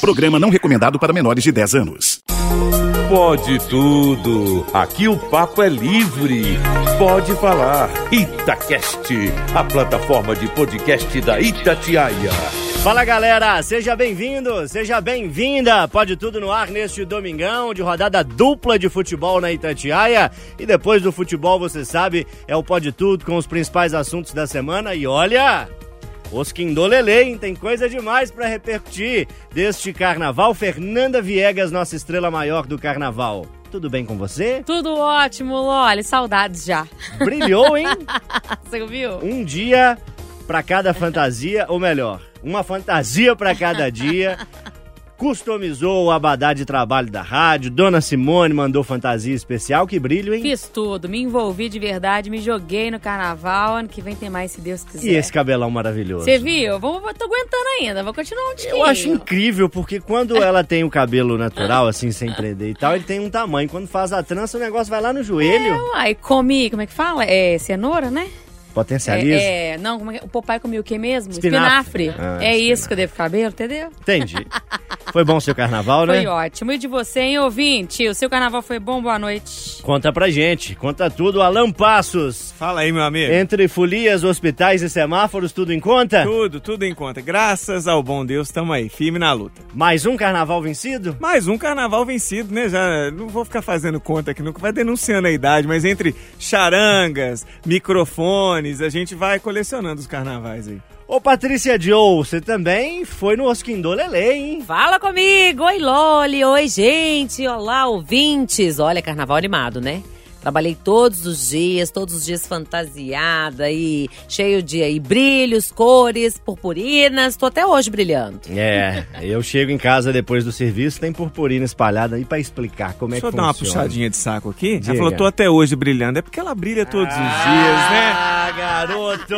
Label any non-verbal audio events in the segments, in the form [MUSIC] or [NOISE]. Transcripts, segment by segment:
Programa não recomendado para menores de 10 anos. Pode tudo. Aqui o papo é livre. Pode falar. Itacast, a plataforma de podcast da Itatiaia. Fala galera, seja bem-vindo, seja bem-vinda. Pode tudo no ar neste domingão de rodada dupla de futebol na Itatiaia. E depois do futebol, você sabe, é o Pode Tudo com os principais assuntos da semana. E olha, Osquindolele, hein? Tem coisa demais para repercutir deste carnaval. Fernanda Viegas, nossa estrela maior do carnaval. Tudo bem com você? Tudo ótimo, Loli. Saudades já. Brilhou, hein? [LAUGHS] Você viu? Um dia para cada fantasia, ou melhor, uma fantasia para cada dia customizou o abadá de trabalho da rádio. Dona Simone mandou fantasia especial. Que brilho, hein? Fiz tudo, me envolvi de verdade, me joguei no carnaval. Ano que vem tem mais, se Deus quiser. E esse cabelão maravilhoso? Você viu? Vou, vou, tô aguentando ainda, vou continuar um dia. Eu acho incrível, porque quando [LAUGHS] ela tem o cabelo natural, assim, sem prender e tal, ele tem um tamanho. Quando faz a trança, o negócio vai lá no joelho. É, aí come, como é que fala? É cenoura, né? Potencializa? É, é, não, é, o papai comia o que mesmo? Espinafre. Espinafre. Ah, é espinafre. isso que eu devo cabelo, entendeu? Entendi. Foi bom o seu carnaval, né? Foi ótimo. E de você, hein, ouvinte? O seu carnaval foi bom? Boa noite. Conta pra gente. Conta tudo. Alan Passos. Fala aí, meu amigo. Entre folias, hospitais e semáforos, tudo em conta? Tudo, tudo em conta. Graças ao bom Deus, estamos aí, firme na luta. Mais um carnaval vencido? Mais um carnaval vencido, né? Já não vou ficar fazendo conta aqui, nunca vai denunciando a idade, mas entre charangas, microfones, a gente vai colecionando os carnavais aí. Ô Patrícia Joe, você também foi no Osquindô Lele, hein? Fala comigo! Oi Loli, oi gente, olá ouvintes! Olha, carnaval animado, né? Trabalhei todos os dias, todos os dias fantasiada e cheio de aí, brilhos, cores, purpurinas. Tô até hoje brilhando. É, eu chego em casa depois do serviço, tem purpurina espalhada aí para explicar como Deixa é que funciona. Deixa eu dar uma puxadinha de saco aqui. Diga. Ela falou, tô até hoje brilhando. É porque ela brilha todos ah, os dias, né? Ah, garoto!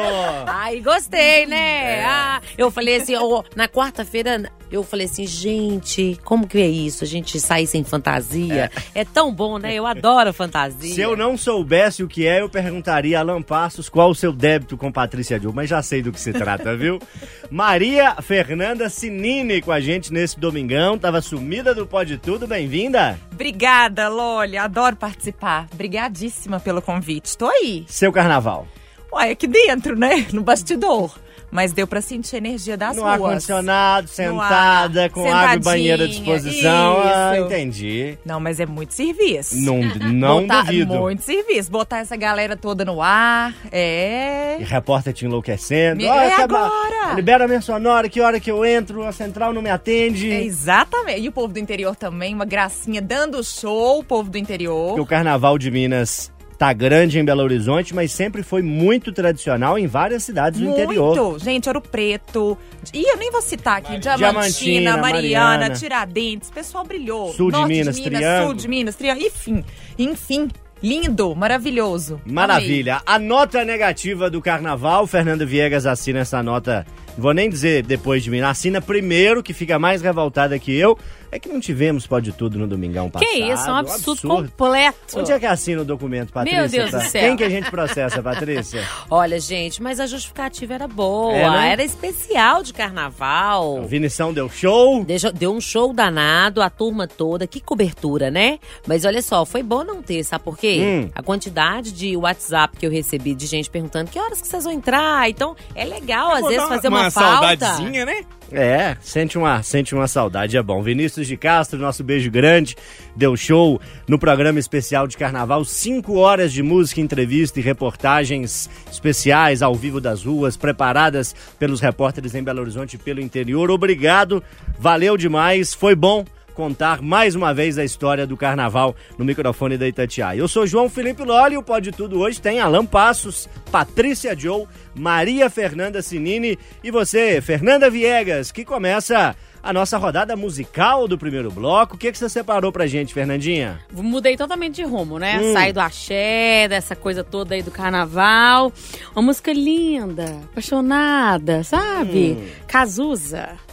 Ai, gostei, né? É. Ah, eu falei assim, oh, na quarta-feira eu falei assim, gente, como que é isso? A gente sair sem fantasia. É, é tão bom, né? Eu adoro fantasia. Se eu não soubesse o que é, eu perguntaria a Alan Passos qual o seu débito com Patrícia Dil, mas já sei do que se trata, viu? [LAUGHS] Maria Fernanda Sinini com a gente nesse domingão, tava sumida do Pode Tudo, bem-vinda. Obrigada, Loli, adoro participar. Obrigadíssima pelo convite, tô aí. Seu carnaval. Ué, aqui dentro, né? No bastidor mas deu para sentir a energia das no ruas. No ar-condicionado, sentada, ar, com água e banheiro à disposição. Isso. Ah, entendi. Não, mas é muito serviço. Não, não Botar, duvido. Muito serviço. Botar essa galera toda no ar, é... E repórter te enlouquecendo. Me... é agora! Libera a minha sonora, que hora que eu entro, a central não me atende. É exatamente. E o povo do interior também, uma gracinha dando show, o povo do interior. Porque o Carnaval de Minas tá grande em Belo Horizonte, mas sempre foi muito tradicional em várias cidades muito. do interior. Muito, gente, Ouro Preto. E eu nem vou citar aqui, Diamantina, Diamantina Mariana, Mariana, Tiradentes, o pessoal brilhou. Sul de Norte Minas, de Minas Triângulo. Sul de Minas, Triângulo, enfim, enfim. Lindo, maravilhoso. Maravilha. A nota negativa do carnaval, Fernanda Viegas assina essa nota. Vou nem dizer depois de mim, assina primeiro, que fica mais revoltada que eu. É que não tivemos pode tudo no domingão passado. Que isso, é um absurdo, completo. Onde é que assina o documento, Patrícia? Meu Deus pra... do céu. Quem que a gente processa, Patrícia? [LAUGHS] Olha, gente, mas a justificativa era boa. É, né? Era especial de carnaval. A Vinição deu show. Deu, deu um show danado, a turma toda. Que cobertura, né? Mas olha só, foi bom não ter, sabe por quê? Hum. A quantidade de WhatsApp que eu recebi de gente perguntando que horas que vocês vão entrar. Então, é legal, às Vou vezes, fazer uma, uma falta. saudadezinha, né? É, sente uma, sente uma saudade, é bom. Vinícius de Castro, nosso beijo grande, deu show no programa especial de carnaval. Cinco horas de música, entrevista e reportagens especiais ao vivo das ruas, preparadas pelos repórteres em Belo Horizonte e pelo interior. Obrigado, valeu demais, foi bom contar mais uma vez a história do carnaval no microfone da Itatiaia. Eu sou João Felipe Loli, o Pode Tudo hoje tem Alan Passos, Patrícia Joe, Maria Fernanda Sinini e você, Fernanda Viegas, que começa a nossa rodada musical do primeiro bloco. O que, que você separou pra gente, Fernandinha? Mudei totalmente de rumo, né? Hum. Saí do axé, dessa coisa toda aí do carnaval. Uma música linda, apaixonada, sabe? Hum. Cazuza.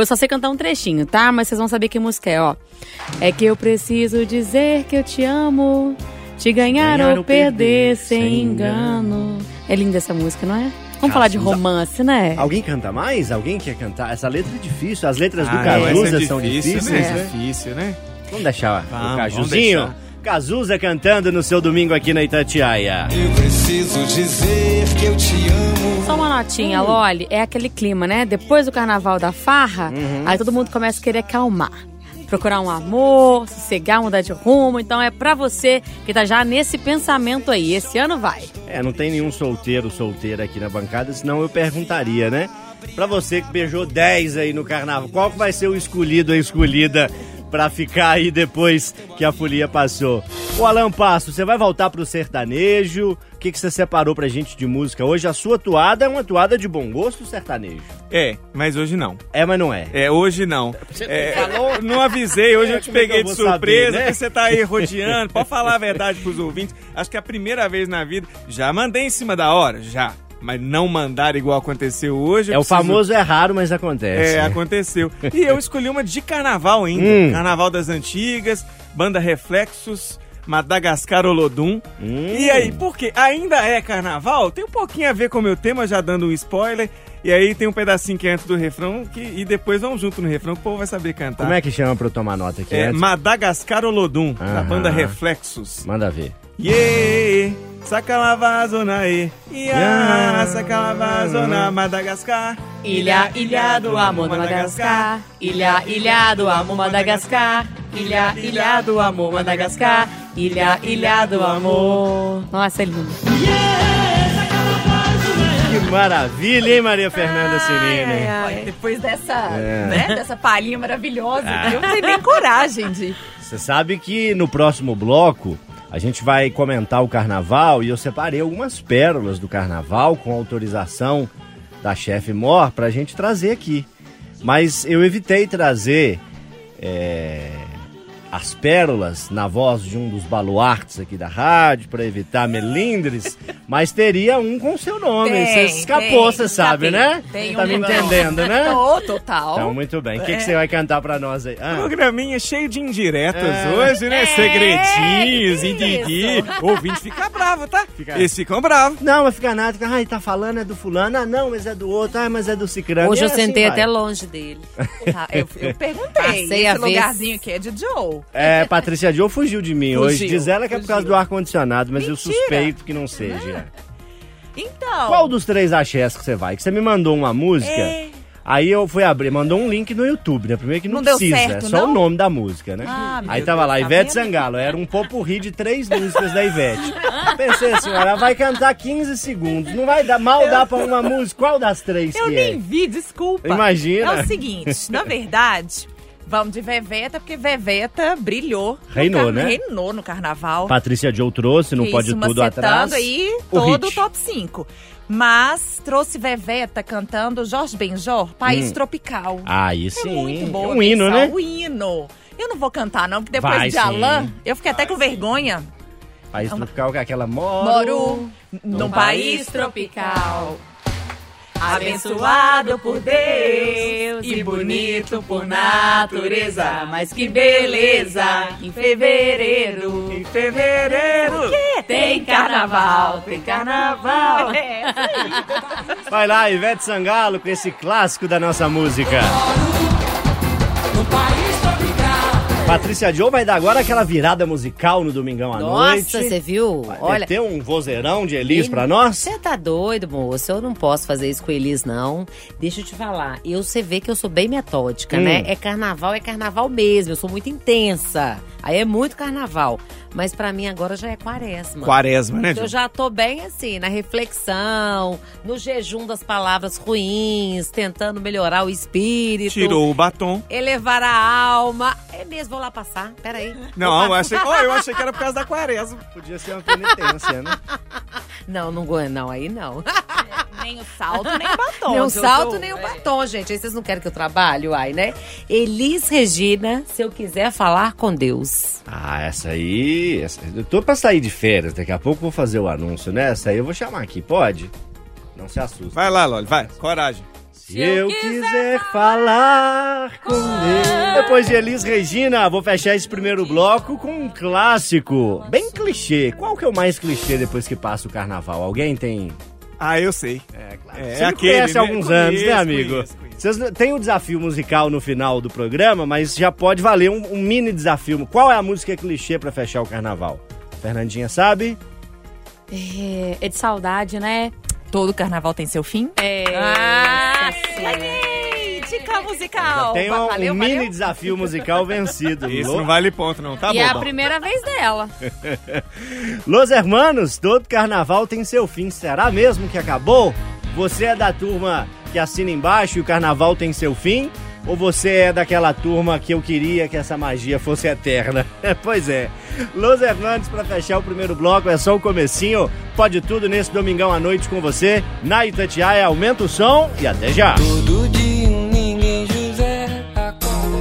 Eu só sei cantar um trechinho, tá? Mas vocês vão saber que música é, ó. É que eu preciso dizer que eu te amo, te ganhar, Ganhar ou ou perder, perder sem sem engano. É linda essa música, não é? Vamos falar de Cazuza. romance, né? Alguém canta mais? Alguém quer cantar? Essa letra é difícil. As letras do Ah, Cazuza essa é são difícil, difíceis, né? né? Difícil, né? Vamos deixar Vamos, o vamos Cajuzinho. deixar. Cazuza cantando no seu domingo aqui na Itatiaia. Eu preciso dizer que eu te amo. Só uma notinha, Loli, é aquele clima, né? Depois do carnaval da farra, Uhum. aí todo mundo começa a querer acalmar. Procurar um amor, sossegar, mudar de rumo. Então é pra você que tá já nesse pensamento aí. Esse ano vai. É, não tem nenhum solteiro, solteira aqui na bancada, senão eu perguntaria, né? Pra você que beijou 10 aí no carnaval, qual que vai ser o escolhido ou escolhida pra ficar aí depois que a folia passou? O Alan Passo, você vai voltar pro sertanejo? O que, que você separou pra gente de música hoje? A sua toada é uma toada de bom gosto sertanejo? É, mas hoje não. É, mas não é. É, hoje não. É, não avisei, hoje eu te é peguei eu de vou saber, surpresa, né? porque você tá aí rodeando. Pode falar a verdade pros ouvintes. Acho que é a primeira vez na vida. Já mandei em cima da hora, já. Mas não mandar igual aconteceu hoje. É o preciso- famoso é raro, mas acontece. É, né? aconteceu. E eu escolhi uma de carnaval ainda. Hum. Carnaval das Antigas, Banda Reflexos, Madagascar Olodum. Hum. E aí, porque ainda é carnaval, tem um pouquinho a ver com o meu tema, já dando um spoiler. E aí tem um pedacinho que é antes do refrão que, e depois vamos junto no refrão que o povo vai saber cantar. Como é que chama pra eu tomar nota aqui? É antes? Madagascar Olodum, da Aham. banda Reflexos. Manda ver. Yeah, sacalavazona e yeah, sacalavazona Madagascar. Ilha, ilha do amor, Madagascar. Ilha, ilha do amor, Madagascar. Ilha, ilha do amor, Madagascar. Ilha, ilha do amor. Nossa, é lindo. Que maravilha, hein, Maria Fernanda Cirine? Olha, depois dessa, É. né, dessa palhinha maravilhosa, Ah. eu não tenho nem coragem de. Você sabe que no próximo bloco a gente vai comentar o carnaval e eu separei algumas pérolas do carnaval com autorização da chefe Mor pra gente trazer aqui. Mas eu evitei trazer é, as pérolas na voz de um dos baluartes aqui da rádio para evitar melindres, [LAUGHS] mas teria um com seu nome. Você escapou, você sabe, né? Tem tá um me não. entendendo, né? [LAUGHS] Tô, total. Então, muito bem. O que, que É. você vai cantar pra nós aí? Ah. Programinha cheio de indiretas É. hoje, né? É, Segredinhos, indidi. O ouvinte fica bravo, tá? Fica- Eles ficam bravos. Não, mas fica nada. Fica, ai, tá falando, é do fulano. Ah, não, mas é do outro. Ah, mas é do cicrano. Hoje E eu assim sentei vai. até longe dele. [LAUGHS] Tá, eu, eu perguntei. Passei a esse vez. lugarzinho aqui é de Joe. É, Patrícia Joe fugiu de mim hoje. Fugiu, Diz ela que é por causa fugiu. do ar-condicionado, mas eu Mentira. suspeito que não seja. [LAUGHS] Então. Qual dos três axés que você vai? Que você me mandou uma música. É. Aí eu fui abrir, mandou um link no YouTube, né? Primeiro que não, Não deu precisa, certo, é só não? o nome da música, né? Ah, Aí tava Deus, lá, tá Ivete vendo? Sangalo, era um popurri de três músicas da Ivete. [LAUGHS] Pensei assim, ela vai cantar 15 segundos, não vai dar, mal dar pra uma música, qual das três Eu nem é? vi, desculpa. Imagina. É o seguinte, na verdade, vamos de Veveta, porque Veveta brilhou. no Reinou, né? Reinou no carnaval. Patrícia Joe trouxe, não Que pode isso, tudo atrás. aí O todo o top 5. Mas trouxe Veveta cantando Jorge Benjor, País Hum. Tropical. Aí É sim, muito é a um hino, né? O hino. Eu não vou cantar, não, porque depois Vai, de. Alain, eu fiquei até com vergonha. País tropical com aquela moro. Moro num país tropical. Abençoado por Deus e bonito por natureza. Mas que beleza! Em fevereiro, em fevereiro, tem carnaval, tem carnaval. [LAUGHS] É, Vai lá, Ivete Sangalo com esse clássico da nossa música. Patrícia Joe vai dar agora aquela virada musical no domingão à noite. Nossa, você viu? Vai Olha, ter um vozeirão de Elis pra nós? Você tá doido, moço? Eu não posso fazer isso com eles, não. Deixa eu te falar. Eu, você vê que eu sou bem metódica, Hum. né? É carnaval, é carnaval mesmo. Eu sou muito intensa. Aí é muito carnaval. Mas pra mim agora já é quaresma. Quaresma, né, Eu Dil? já tô bem assim, na reflexão, no jejum das palavras ruins, tentando melhorar o espírito. Tirou o batom. Elevar a alma. É mesmo, vou lá passar. Peraí. Não, eu achei, oh, eu achei que era por causa da quaresma. Podia ser uma penitência, né? [LAUGHS] Não, não, não, aí não. Nem o salto, nem o [LAUGHS] batom. Nem o salto, nem o batom, gente. Aí vocês não querem que eu trabalhe, uai, né? Elis Regina, se eu quiser falar com Deus. Ah, essa aí. essa- eu tô pra sair de férias, daqui a pouco eu vou fazer o anúncio, né? Essa aí eu vou chamar aqui, pode? Não se assusta. Vai lá, Loli, vai. Coragem. Se eu quiser falar com Deus. Depois de Elis Regina, vou fechar esse primeiro bloco com um clássico. Bem clichê. Qual que é o mais clichê depois que passa o carnaval? Alguém tem Ah, eu sei. É, claro. É, Você me aquele, conhece há né? alguns Conheço, anos, né, amigo? conheço, conheço. Vocês tem um desafio musical no final do programa, mas já pode valer um, um mini desafio. Qual é a música clichê pra fechar o carnaval? Fernandinha sabe? É, é de saudade, né? Todo carnaval tem seu fim? É. Ah! Dica musical! Tem um, valeu, um valeu. mini desafio musical [LAUGHS] vencido. Esse Lo- não vale ponto, não. Tá e é a bom. primeira vez dela. [LAUGHS] Los Hermanos, todo carnaval tem seu fim. Será mesmo que acabou? Você é da turma que assina embaixo e o carnaval tem seu fim? Ou você é daquela turma que eu queria que essa magia fosse eterna? [LAUGHS] pois é. Los Hermanos, pra fechar o primeiro bloco, é só o comecinho. Pode tudo nesse domingão à noite com você. Na Itatiaia, aumenta o som e até já. Todo dia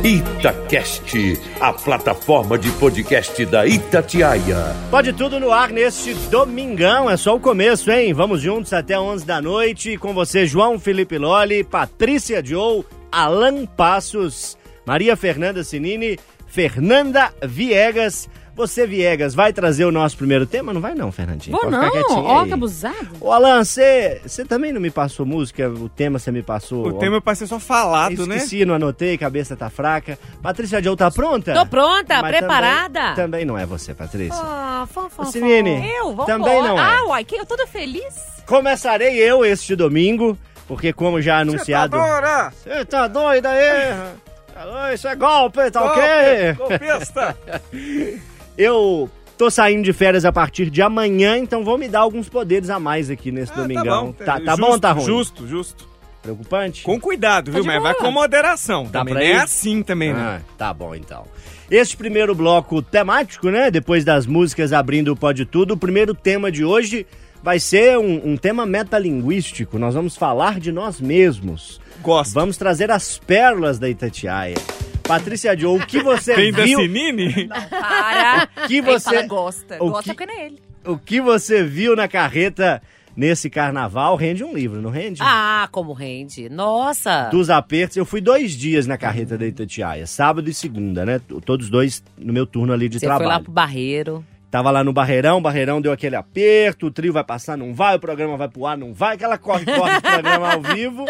Itacast, a plataforma de podcast da Itatiaia. Pode tudo no ar neste domingão, é só o começo, hein? Vamos juntos até 11 da noite com você, João Felipe Loli, Patrícia Joe, Alan Passos, Maria Fernanda Sinini, Fernanda Viegas. Você, Viegas, vai trazer o nosso primeiro tema? Não vai não, Fernandinha. Vou Pode não. Ó, que abusado. Ô, Alan, você também não me passou música? O tema você me passou? O tema é pra ser só falado, né? Esqueci, não anotei, cabeça tá fraca. Patrícia Joe tá pronta? Tô pronta, Mas preparada. Também, também não é você, Patrícia. Ah, fã, fã. Sinine, Eu, vamos também não é. Ah, uai, que eu toda feliz. Começarei eu este domingo, porque como já anunciado... Bora! Você tá doida aí? Alô, Isso é golpe, tá ok? Golpista! [LAUGHS] Eu tô saindo de férias a partir de amanhã, então vou me dar alguns poderes a mais aqui nesse Ah, domingão. Tá, tá Justo, bom tá ruim? Justo, justo. Preocupante? Com cuidado, viu? de Mas vai com moderação. Dá também. é assim também, né? Ah, tá bom então. Este primeiro bloco temático, né? Depois das músicas abrindo o Pode Tudo, o primeiro tema de hoje vai ser um, um tema metalinguístico. Nós vamos falar de nós mesmos. Gosto. Vamos trazer as pérolas da Itatiaia. Patrícia Joe, o que você Tem da viu? Sinine? Para. que Ele você- fala gosta. o Gosta que- porque não é ele. O que você viu na carreta nesse carnaval rende um livro, não rende? Ah, como rende. Nossa. Dos apertos, eu fui dois dias na carreta da Itatiaia, sábado e segunda, né? Todos dois no meu turno ali de Você trabalho. foi lá pro Barreiro. Tava lá no Barreirão, o Barreirão deu aquele aperto, o trio vai passar, não vai, o programa vai pro ar, não vai, aquela corre-corre do [LAUGHS] programa ao vivo.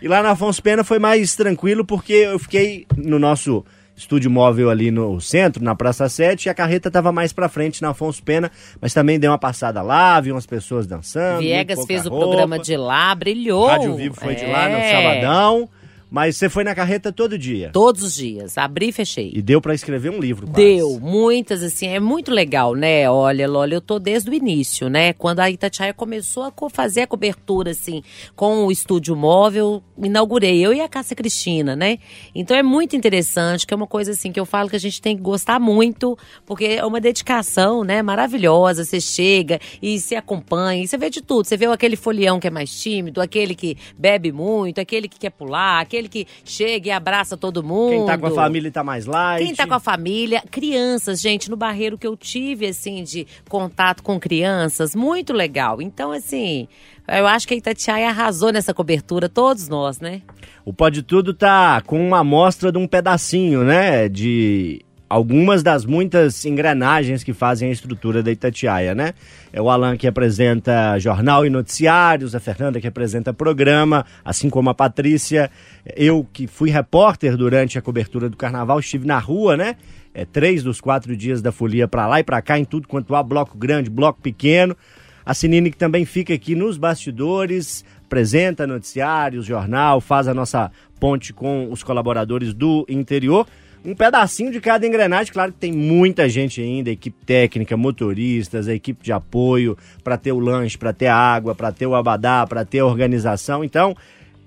E lá na Afonso Pena foi mais tranquilo, porque eu fiquei no nosso estúdio móvel ali no centro, na Praça 7, e a carreta tava mais pra frente na Afonso Pena, mas também dei uma passada lá, vi umas pessoas dançando. Viegas fez o programa de lá, brilhou. Rádio Vivo foi de lá no É. sabadão, mas você foi na carreta todo dia. Todos os dias. Abri e fechei. E deu pra escrever um livro, quase. Deu, muitas, assim, é muito legal, né? Olha, Lola, eu tô desde o início, né? Quando a Itatiaia começou a fazer a cobertura, assim, com o estúdio móvel, inaugurei, eu e a Cássia Cristina, né? Então é muito interessante, que é uma coisa, assim, que eu falo que a gente tem que gostar muito, porque é uma dedicação, né? Maravilhosa, você chega e se acompanha, e você vê de tudo, você vê aquele folião que é mais tímido, aquele que bebe muito, aquele que quer pular, aquele que chega e abraça todo mundo. Quem tá com a família tá mais light. Quem tá com a família, crianças, gente, no barreiro que eu tive, assim, de contato com crianças, muito legal. Então, assim, eu acho que a Itatiaia arrasou nessa cobertura, todos nós, né? O Pode Tudo tá com uma amostra de um pedacinho, né? De algumas das muitas engrenagens que fazem a estrutura da Itatiaia, né? É o Alan que apresenta jornal e noticiários, a Fernanda que apresenta programa, assim como a Patrícia. Eu que fui repórter durante a cobertura do carnaval, estive na rua, né? É, três dos quatro dias da folia pra lá e pra cá, em tudo quanto há, bloco grande, bloco pequeno. A Sinine que também fica aqui nos bastidores, apresenta noticiários, jornal, faz a nossa ponte com os colaboradores do interior. Um pedacinho de cada engrenagem, claro que tem muita gente ainda, equipe técnica, motoristas, equipe de apoio para ter o lanche, para ter a água, para ter o abadá, para ter a organização. Então,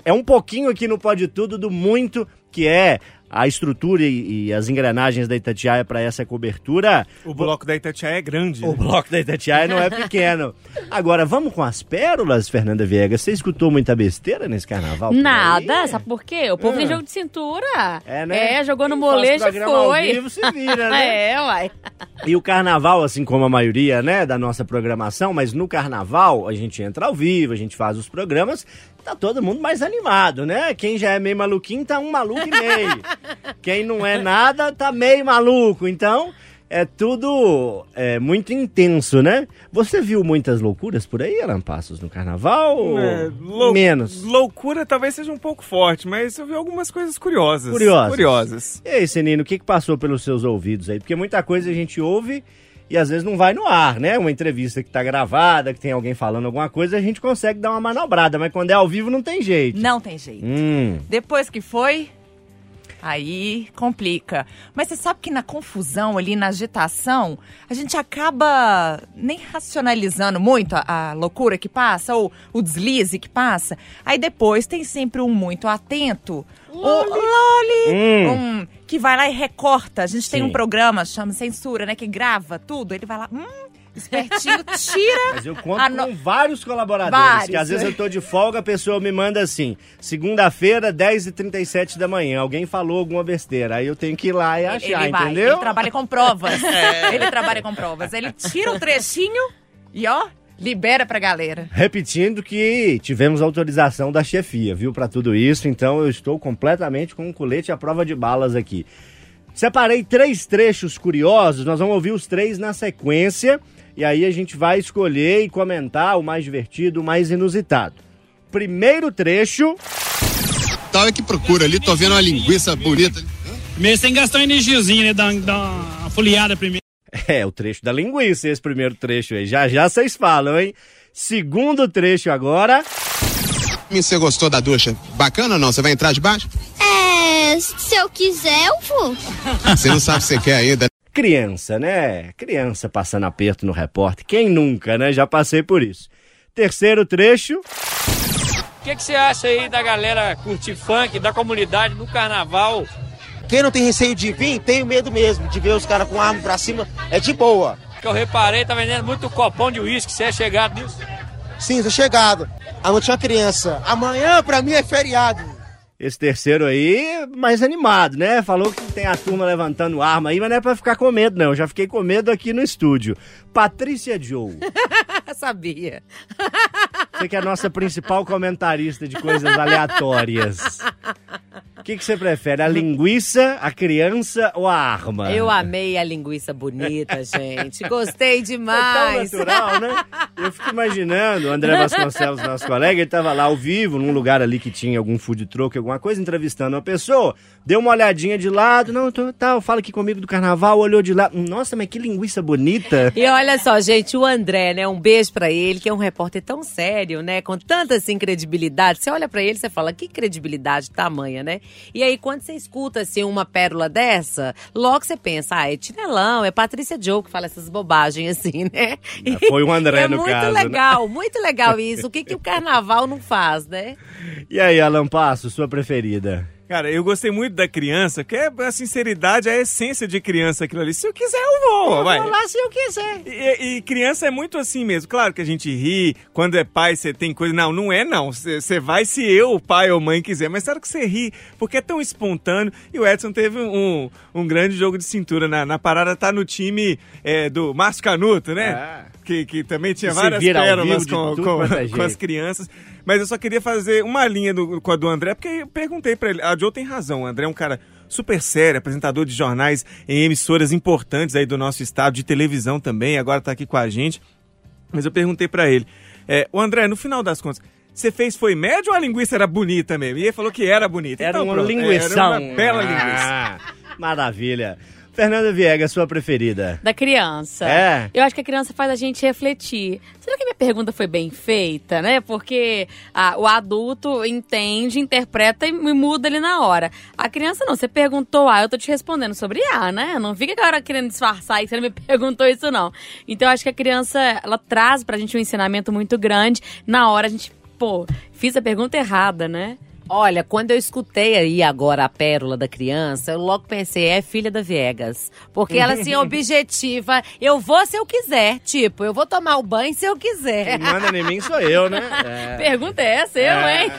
é um pouquinho aqui no Pode Tudo do muito que é a estrutura e, e as engrenagens da Itatiaia para essa cobertura. O bloco da Itatiaia é grande. O né? bloco da Itatiaia não é [LAUGHS] pequeno. Agora, vamos com as pérolas, Fernanda Viegas. Você escutou muita besteira nesse carnaval? Nada, sabe por quê? O povo tem jogo de cintura. É, né? É, jogou no molejo e programa ao foi. vivo se vira, [LAUGHS] né? É, uai. E o carnaval, assim como a maioria, né, da nossa programação, mas no carnaval a gente entra ao vivo, a gente faz os programas, tá todo mundo mais animado, né? Quem já é meio maluquinho tá um maluco e meio. [LAUGHS] Quem não é nada tá meio maluco. Então, é tudo é, muito intenso, né? Você viu muitas loucuras por aí, Alan Passos, no carnaval? É, lou- Menos. Loucura talvez seja um pouco forte, mas eu vi algumas coisas curiosas. Curiosas. Curiosas. E aí, Senino, o que, que passou pelos seus ouvidos aí? Porque muita coisa a gente ouve e às vezes não vai no ar, né? Uma entrevista que tá gravada, que tem alguém falando alguma coisa, a gente consegue dar uma manobrada, mas quando é ao vivo não tem jeito. Não tem jeito. Hum, Depois que foi, aí complica. Mas você sabe que na confusão ali, na agitação, a gente acaba nem racionalizando muito a, a loucura que passa ou o deslize que passa. Aí depois tem sempre um muito atento. Um Loli! Hum. Um que vai lá e recorta. A gente tem Sim. um programa, chama Censura, né? Que grava tudo. Ele vai lá, hum, espertinho, tira. mas eu conto no- com vários colaboradores, Vários, que às vezes eu tô de folga, a pessoa me manda assim, segunda-feira, 10h37 da manhã, alguém falou alguma besteira, aí eu tenho que ir lá e achar, ele vai, entendeu? ele trabalha com provas. [LAUGHS] Ele trabalha com provas. Ele tira o trechinho e ó, libera pra galera. Repetindo que tivemos autorização da chefia, viu, pra tudo isso, então eu estou completamente com um colete à prova de balas aqui. Separei três trechos curiosos, nós vamos ouvir os três na sequência, e aí a gente vai escolher e comentar o mais divertido, o mais inusitado. Primeiro trecho. Tal é que procura ali, tô vendo uma linguiça bonita. Primeiro você tem que gastar uma energiazinha, né? Dar, dar uma folheada primeiro. [LAUGHS] É, o trecho da linguiça, esse primeiro trecho aí. Já já vocês falam, hein? Segundo trecho agora. Você gostou da ducha? Bacana ou não? Você vai entrar debaixo? É, se eu quiser, eu vou. Você não sabe o que você quer ainda. Criança, né? Criança passando aperto no repórter. Quem nunca, né? Já passei por isso. Terceiro trecho. O que, que você acha aí da galera curtir funk, da comunidade no carnaval? Quem não tem receio de vir, tem medo mesmo de ver os caras com arma pra cima. É de boa. Que eu reparei, tá vendendo muito copão de uísque. Você é chegado nisso? Sim, tô chegado. Amanhã tinha uma criança. Amanhã pra mim é feriado. Esse terceiro aí, mais animado, né? Falou que tem a turma levantando arma aí, mas não é pra ficar com medo, não. Eu já fiquei com medo aqui no estúdio. Patrícia Joe, [LAUGHS] Sabia. você que é a nossa principal comentarista de coisas aleatórias. [LAUGHS] O que, que você prefere, a linguiça, a criança ou a arma? Eu amei a linguiça bonita, [LAUGHS] gente. Gostei Foi tão demais. natural, né? Eu fico imaginando, o André Vasconcelos, nosso colega, ele tava lá ao vivo, num lugar ali que tinha algum food truck, alguma coisa, entrevistando uma pessoa, deu uma olhadinha de lado, não, tô, tal, fala aqui comigo do carnaval, olhou de lado, nossa, mas que linguiça bonita. E olha só, gente, o André, né? Um beijo pra ele, que é um repórter tão sério, né? Com tanta assim credibilidade. Você olha pra ele, você fala, que credibilidade tamanha, né? E aí, quando você escuta assim uma pérola dessa, logo você pensa, ah, é Tinelão, é Patrícia Joe que fala essas bobagens [LAUGHS] assim, né? Foi o André, é no muito caso, né? legal, muito legal isso. O que, que o carnaval não faz, né? E aí, Alan Passo, sua preferida? Cara, eu gostei muito da criança, que é a sinceridade, a essência de criança aquilo ali. Se eu quiser, eu vou, vai. lá se eu quiser. E, e criança é muito assim mesmo. Claro que a gente ri, quando é pai você tem coisa. Não, não é não. Você vai se eu, pai ou mãe, quiser. Mas claro que você ri, porque é tão espontâneo. E o Edson teve um, um grande jogo de cintura na, na parada, tá no time é, do Márcio Canuto, né? Ah. Que, que também tinha várias pérolas com, com, é [LAUGHS] com as crianças. Mas eu só queria fazer uma linha do, com a do André, porque eu perguntei pra ele. A Joe tem razão, o André é um cara super sério, apresentador de jornais em emissoras importantes aí do nosso estado, de televisão também, agora tá aqui com a gente. Mas eu perguntei pra ele, é, o André, no final das contas, você fez foi médio ou a linguiça era bonita mesmo? E ele falou que era bonita. Era Então, uma pronto, linguição. Era uma bela linguiça. Ah, maravilha. Fernanda Viegas, sua preferida? Da criança. É. Eu acho que a criança faz a gente refletir. Será que a minha pergunta foi bem feita, né? Porque ah, o adulto entende, interpreta e muda ali na hora. A criança não. Você perguntou A, eu tô te respondendo sobre A, né? Não fica agora querendo disfarçar e você não me [LAUGHS] perguntou isso, não. Então eu acho que a criança, ela traz pra gente um ensinamento muito grande. Na hora a gente, pô, fiz a pergunta errada, né? Olha, quando eu escutei aí agora a pérola da criança, eu logo pensei, é filha da Viegas. Porque ela, assim, [LAUGHS] objetiva, eu vou se eu quiser. Tipo, eu vou tomar o banho se eu quiser. Quem manda em mim sou eu, né? [LAUGHS] É. Pergunta é essa, eu, É. hein?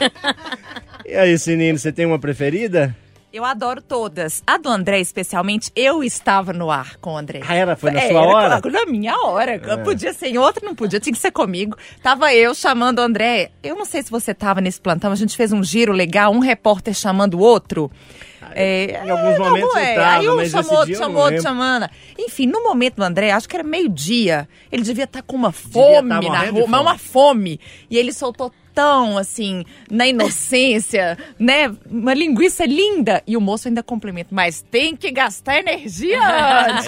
E aí, Sininho, você tem uma preferida? Eu adoro todas. A do André, especialmente, eu estava no ar com o André. Ah, era? Foi na É, sua era hora? claro, Na minha hora. É. Podia ser em outra, não podia, tinha que ser comigo. Tava eu chamando o André. Eu não sei se você tava nesse plantão, a gente fez um giro legal, um repórter chamando o outro. É, Em alguns momentos é. tava, Aí um chamou, não chamou outro chamando. Enfim, no momento do André, acho que era meio-dia, ele devia estar com uma Devia fome tá na rua, mas uma fome. E ele soltou tão, assim, na inocência, [LAUGHS] né? Uma linguiça linda. E o moço ainda complementa, mas tem que gastar energia [LAUGHS] antes.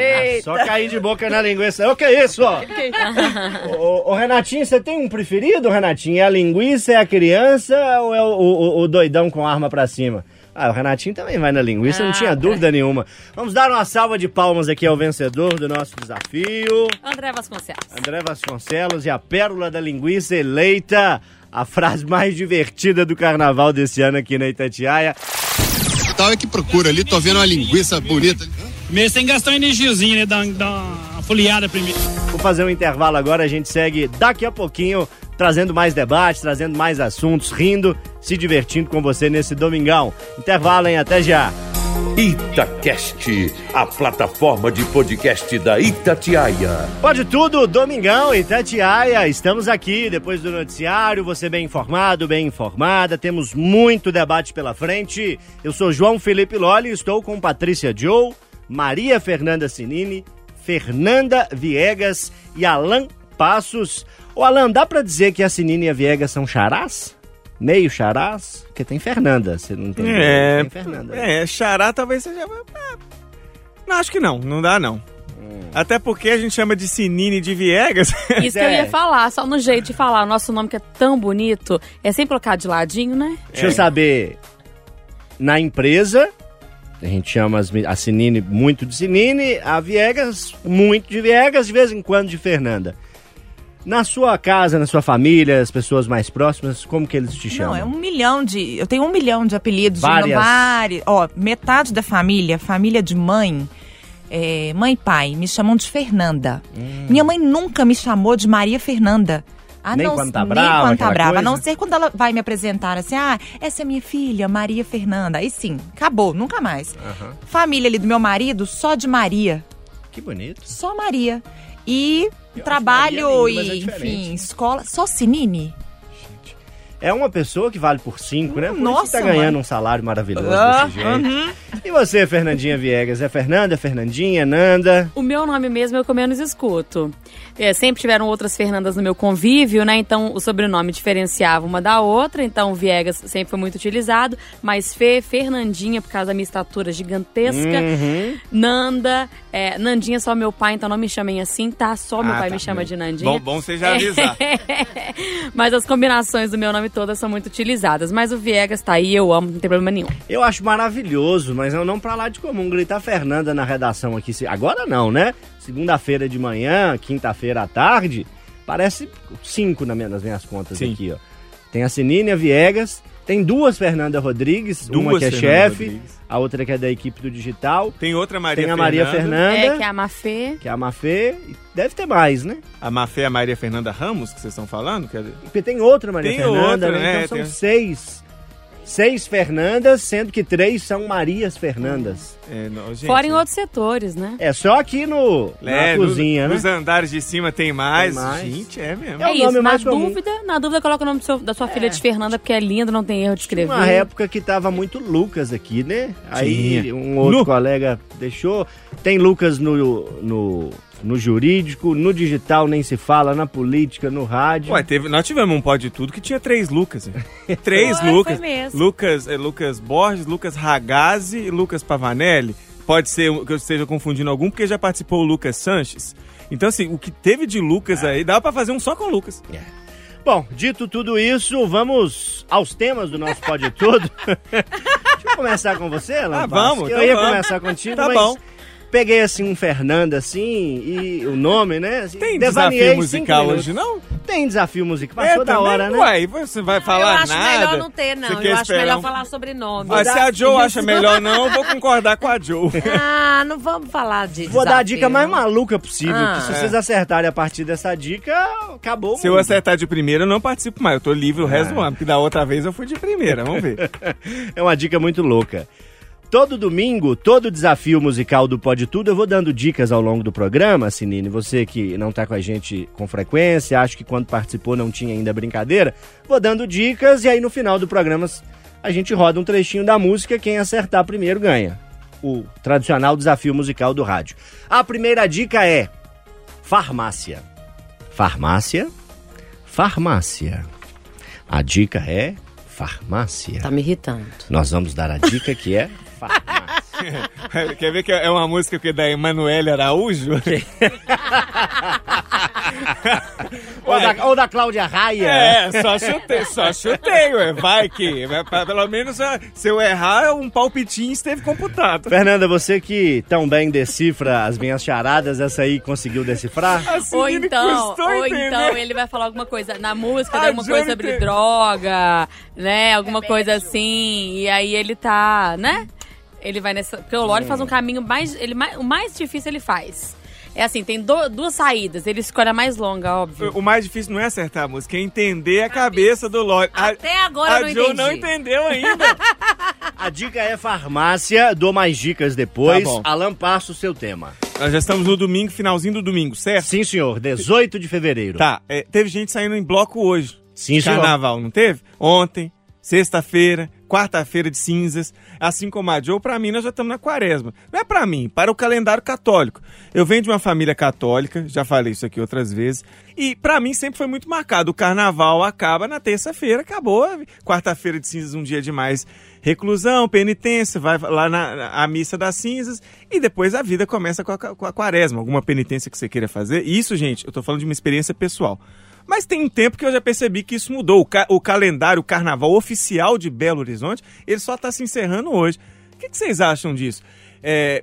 Eita. Só cair de boca na linguiça. O que é isso, [LAUGHS] ó? Ô, ô, Renatinho, você tem um preferido, Renatinho? É a linguiça, é a criança ou é o, o- o doidão com arma pra cima? Ah, o Renatinho também vai na linguiça, não Ah, tinha dúvida nenhuma. Vamos dar uma salva de palmas aqui ao vencedor do nosso desafio. André Vasconcelos. André Vasconcelos e a pérola da linguiça eleita a frase mais divertida do carnaval desse ano aqui na Itatiaia. Tal é que procura ali, tô vendo uma linguiça bonita. Primeiro sem gastar uma energiazinha, né? Dar, dar uma folheada primeiro. Vou fazer um intervalo agora, a gente segue daqui a pouquinho, trazendo mais debates, trazendo mais assuntos, rindo, se divertindo com você nesse domingão. Intervalo, hein? Até já. Itacast, a plataforma de podcast da Itatiaia. Pode tudo, Domingão, Itatiaia, estamos aqui depois do noticiário, você bem informado, bem informada, temos muito debate pela frente. Eu sou João Felipe Loli, estou com Patrícia Joe, Maria Fernanda Sinini, Fernanda Viegas e Alan Passos. Ô Alan, dá pra dizer que a Sinini e a Viegas são charás? Meio charás? Porque tem Fernanda, você não entendeu? É, Tem Fernanda. é, xará talvez seja... é, Não, acho que não, não dá não. Até porque a gente chama de Sinine de Viegas. Isso que eu ia falar, só no jeito de falar. O nosso nome que é tão bonito, é sempre colocar de ladinho, né? Deixa eu saber. Na empresa, a gente chama as, a Sinine muito de Sinine, a Viegas muito de Viegas, de vez em quando de Fernanda. Na sua casa, na sua família, as pessoas mais próximas, como que eles te chamam? Não, é um milhão de. Eu tenho um milhão de apelidos. Várias. De, vários, ó, metade da família, família de mãe, é, mãe e pai, me chamam de Fernanda. Hum. Minha mãe nunca me chamou de Maria Fernanda. A Nem não- quando tá nem brava, quando tá brava. A não coisa? ser quando ela vai me apresentar assim, ah, essa é minha filha, Maria Fernanda. Aí sim, acabou, nunca mais. Família ali do meu marido, só de Maria. Que bonito. Só Maria. E trabalho é e, diferente. enfim, escola. Só Sinine? É uma pessoa que vale por cinco, né? Por isso que Nossa, tá ganhando mãe. um salário maravilhoso Ah, desse jeito. uhum. E você, Fernandinha Viegas? É Fernanda, Fernandinha, Nanda? O meu nome mesmo é o que eu menos escuto. É, sempre tiveram outras Fernandas no meu convívio, né? Então o sobrenome diferenciava uma da outra. Então Viegas sempre foi muito utilizado. Mas Fê, Fernandinha, por causa da minha estatura gigantesca. Uhum. Nanda, é, Nandinha só meu pai, então não me chamem assim, tá? Só meu Ah, pai tá. me chama de Nandinha. Bom, bom você já avisar. Mas as combinações do meu nome todas são muito utilizadas. Mas o Viegas tá aí, eu amo, não tem problema nenhum. Eu acho maravilhoso, mas eu não pra lá de comum gritar Fernanda na redação aqui. Agora não, né? Segunda-feira de manhã, quinta-feira à tarde, parece cinco na minha- nas minhas contas Sim. aqui, ó. Tem a Sinínia Viegas, tem duas Fernanda Rodrigues, uma Duas que é Fernanda chefe, Rodrigues. a outra que é da equipe do digital. Tem outra Maria Tem a Maria Fernanda, É, que é a Mafê. que é a Mafê, deve ter mais, né? A Mafé é a Maria Fernanda Ramos, que vocês estão falando? Que é- Porque tem outra Maria Tem Fernanda, outra, né? né? Então são Tem- seis. Seis Fernandas, sendo que três são Marias Fernandas. É, não, gente, Fora em outros setores, né? É só aqui no, É, na no- cozinha, né? Nos andares de cima tem mais. Tem mais. Gente, é mesmo. É o É, isso, nome na mais comum. dúvida, na dúvida coloca o nome seu- da sua filha de Fernanda, porque é linda, não tem erro de escrever. Uma época que tava muito Lucas aqui, né? Aí Tinha. um outro Nu. colega deixou. Tem Lucas no, no, no jurídico, no digital nem se fala, na política, no rádio. Ué, teve, nós tivemos um pódio de tudo que tinha três Lucas. [LAUGHS] três Foi, Lucas. foi mesmo. Lucas, é, Lucas Borges, Lucas Ragazzi e Lucas Pavanelli. Pode ser que eu esteja confundindo algum, porque já participou o Lucas Sanches. Então, assim, o que teve de Lucas aí, dava pra fazer um só com o Lucas. Bom, dito tudo isso, vamos aos temas do nosso Pode Tudo. [LAUGHS] Deixa eu começar com você, Alan Ah, vamos, então Eu ia vamos. começar contigo, Tá mas bom. Peguei assim um Fernando assim e o nome, né? Assim, Tem desafio musical minutos. hoje, não? Tem desafio musical, passou da também, hora, né? Ué, e você vai falar eu acho nada? melhor não ter, não. Você Eu acho esperar melhor falar sobre nome. Ah, se a Joe acha melhor não, eu vou concordar com a Joe. [LAUGHS] Ah, não vamos falar de Vou dar a desafio, dica mais maluca possível, Ah. que se É. vocês acertarem a partir dessa dica, acabou. Se eu acertar de primeira, eu não participo mais. Eu tô livre o resto do ano, porque da outra vez eu fui de primeira. Vamos ver. [LAUGHS] É uma dica muito louca. Todo domingo, todo desafio musical do Pode Tudo, eu vou dando dicas ao longo do programa, Sinine. Você que não tá com a gente com frequência, acho que quando participou não tinha ainda brincadeira, vou dando dicas e aí no final do programa A gente roda um trechinho da música, quem acertar primeiro ganha. O tradicional desafio musical do rádio. A primeira dica é farmácia. Farmácia, farmácia. A dica é farmácia. Tá me irritando. Nós vamos dar a dica que é [LAUGHS] Quer ver que é uma música que é da Emanuele Araújo? [LAUGHS] ou, da, ou da Cláudia Raia. É, só chutei, só chutei, ué. Vai que. Pelo menos ah, se eu errar, um palpitinho esteve computado. Fernanda, você que tão bem decifra as minhas charadas, essa aí conseguiu decifrar? Assim, Ou então, ou entender. então ele vai falar alguma coisa na música, Ah, alguma coisa sobre droga, né? Alguma coisa assim. E aí ele tá, né? Ele vai nessa. Porque o Lore faz um caminho mais. Ele, mais- o mais difícil ele faz. É assim, tem do- duas saídas. Ele escolhe a mais longa, óbvio. O mais difícil não é acertar a música, é entender a cabeça do Lore. A- Até agora a eu não Jo entendi. não entendeu ainda. [LAUGHS] A dica é farmácia, dou mais dicas depois. Tá bom. Alan, passa o seu tema. Nós já estamos no domingo, finalzinho do domingo, certo? Sim, senhor, 18 de fevereiro. Tá, é, teve gente saindo em bloco hoje. Sim, senhor. Carnaval, não teve? Ontem, sexta-feira, quarta-feira de cinzas. Assim como a Joe, pra mim nós já estamos na quaresma. Não é pra mim, para o calendário católico. Eu venho de uma família católica, já falei isso aqui outras vezes. E pra mim sempre foi muito marcado. O carnaval acaba na terça-feira, acabou. Quarta-feira de cinzas, um dia de mais reclusão, penitência, vai lá na- a missa das cinzas e depois a vida começa com a, com a quaresma. Alguma penitência que você queira fazer. Isso, gente, eu tô falando de uma experiência pessoal. Mas tem um tempo que eu já percebi que isso mudou. O, ca- o calendário, o carnaval oficial de Belo Horizonte, ele só está se encerrando hoje. O que, que vocês acham disso? É,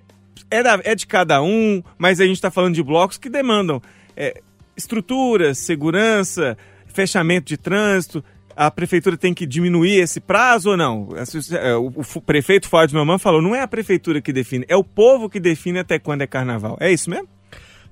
é, da- é de cada um, mas a gente está falando de blocos que demandam é, estruturas, segurança, fechamento de trânsito. A prefeitura tem que diminuir esse prazo ou não? É, O, o fu- prefeito Fábio Mamãe falou, não é a prefeitura que define, é o povo que define até quando é carnaval. É isso mesmo?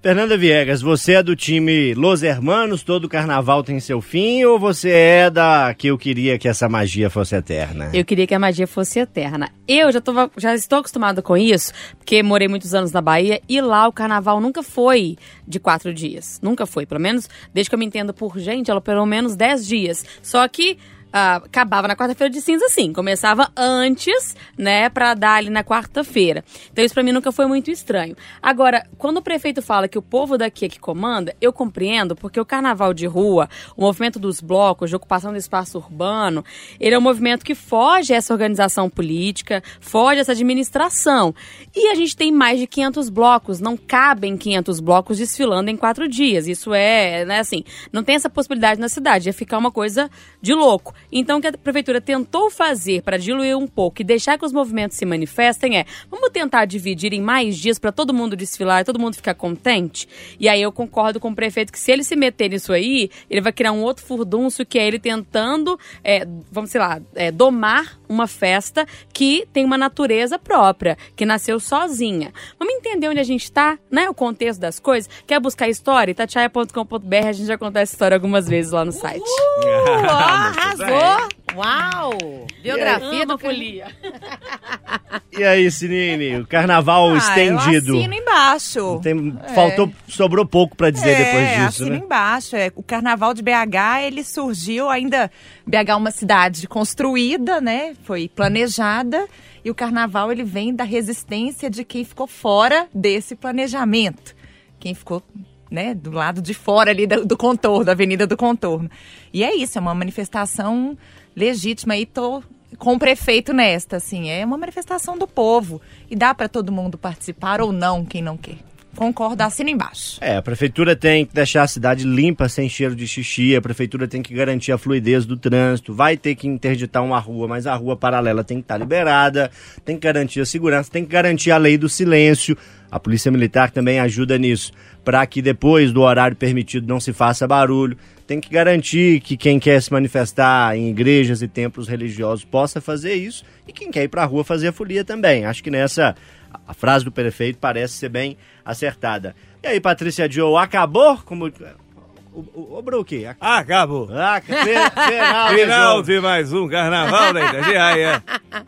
Fernanda Viegas, você é do time Los Hermanos, todo carnaval tem seu fim, ou você é da que eu queria que essa magia fosse eterna? Eu queria que a magia fosse eterna. Eu já, tô, já estou acostumada com isso, porque morei muitos anos na Bahia e lá o carnaval nunca foi de quatro dias. Nunca foi. Pelo menos, desde que eu me entendo por gente, ela pelo menos dez dias. Só que. Ah, acabava na quarta-feira de cinza, sim. Começava antes, né, pra dar ali na quarta-feira. Então isso pra mim nunca foi muito estranho. Agora, quando o prefeito fala que o povo daqui é que comanda, eu compreendo, porque o carnaval de rua, o movimento dos blocos, de ocupação do espaço urbano, ele é um movimento que foge essa organização política, foge essa administração. E a gente tem mais de 500 blocos, não cabem 500 blocos desfilando em quatro dias. Isso é, né, assim, não tem essa possibilidade na cidade, ia ficar uma coisa de louco. Então, o que a prefeitura tentou fazer para diluir um pouco e deixar que os movimentos se manifestem é: vamos tentar dividir em mais dias para todo mundo desfilar e todo mundo ficar contente? E aí eu concordo com o prefeito que se ele se meter nisso aí, ele vai criar um outro furdunço que é ele tentando, é, vamos sei lá, é, domar uma festa que tem uma natureza própria, que nasceu sozinha. Vamos entender onde a gente tá, né? O contexto das coisas. Quer buscar história? Itatiaia.com.br, a gente já contou essa história algumas vezes lá no site. Uh, [LAUGHS] arrasou! Uau! Biografia do folia. E aí, Sinine, o carnaval Ah, estendido. Eu assino embaixo. Tem- É. Faltou, sobrou pouco pra dizer é, depois disso, assino né? embaixo. É, o carnaval de BH, ele surgiu ainda... BH é uma cidade construída, né? Foi planejada. E o carnaval, ele vem da resistência de quem ficou fora desse planejamento. Quem ficou... Né, do lado de fora ali do, do contorno, da Avenida do Contorno. E é isso, é uma manifestação legítima e tô com o prefeito nesta, assim, é uma manifestação do povo e dá para todo mundo participar ou não, quem não quer. Concordo, assina embaixo. É, a prefeitura tem que deixar a cidade limpa, sem cheiro de xixi, a prefeitura tem que garantir a fluidez do trânsito, vai ter que interditar uma rua, mas a rua paralela tem que estar liberada, tem que garantir a segurança, tem que garantir a lei do silêncio. A Polícia Militar também ajuda nisso, para que depois do horário permitido não se faça barulho. Tem que garantir que quem quer se manifestar em igrejas e templos religiosos possa fazer isso e quem quer ir para a rua fazer a folia também. Acho que nessa a frase do prefeito parece ser bem acertada. E aí, Patrícia Joe, acabou? Como... O, o, o Brook, ac- Acabou. ah, fe- [LAUGHS] final, Final de mais um carnaval da Itatiaia. [LAUGHS]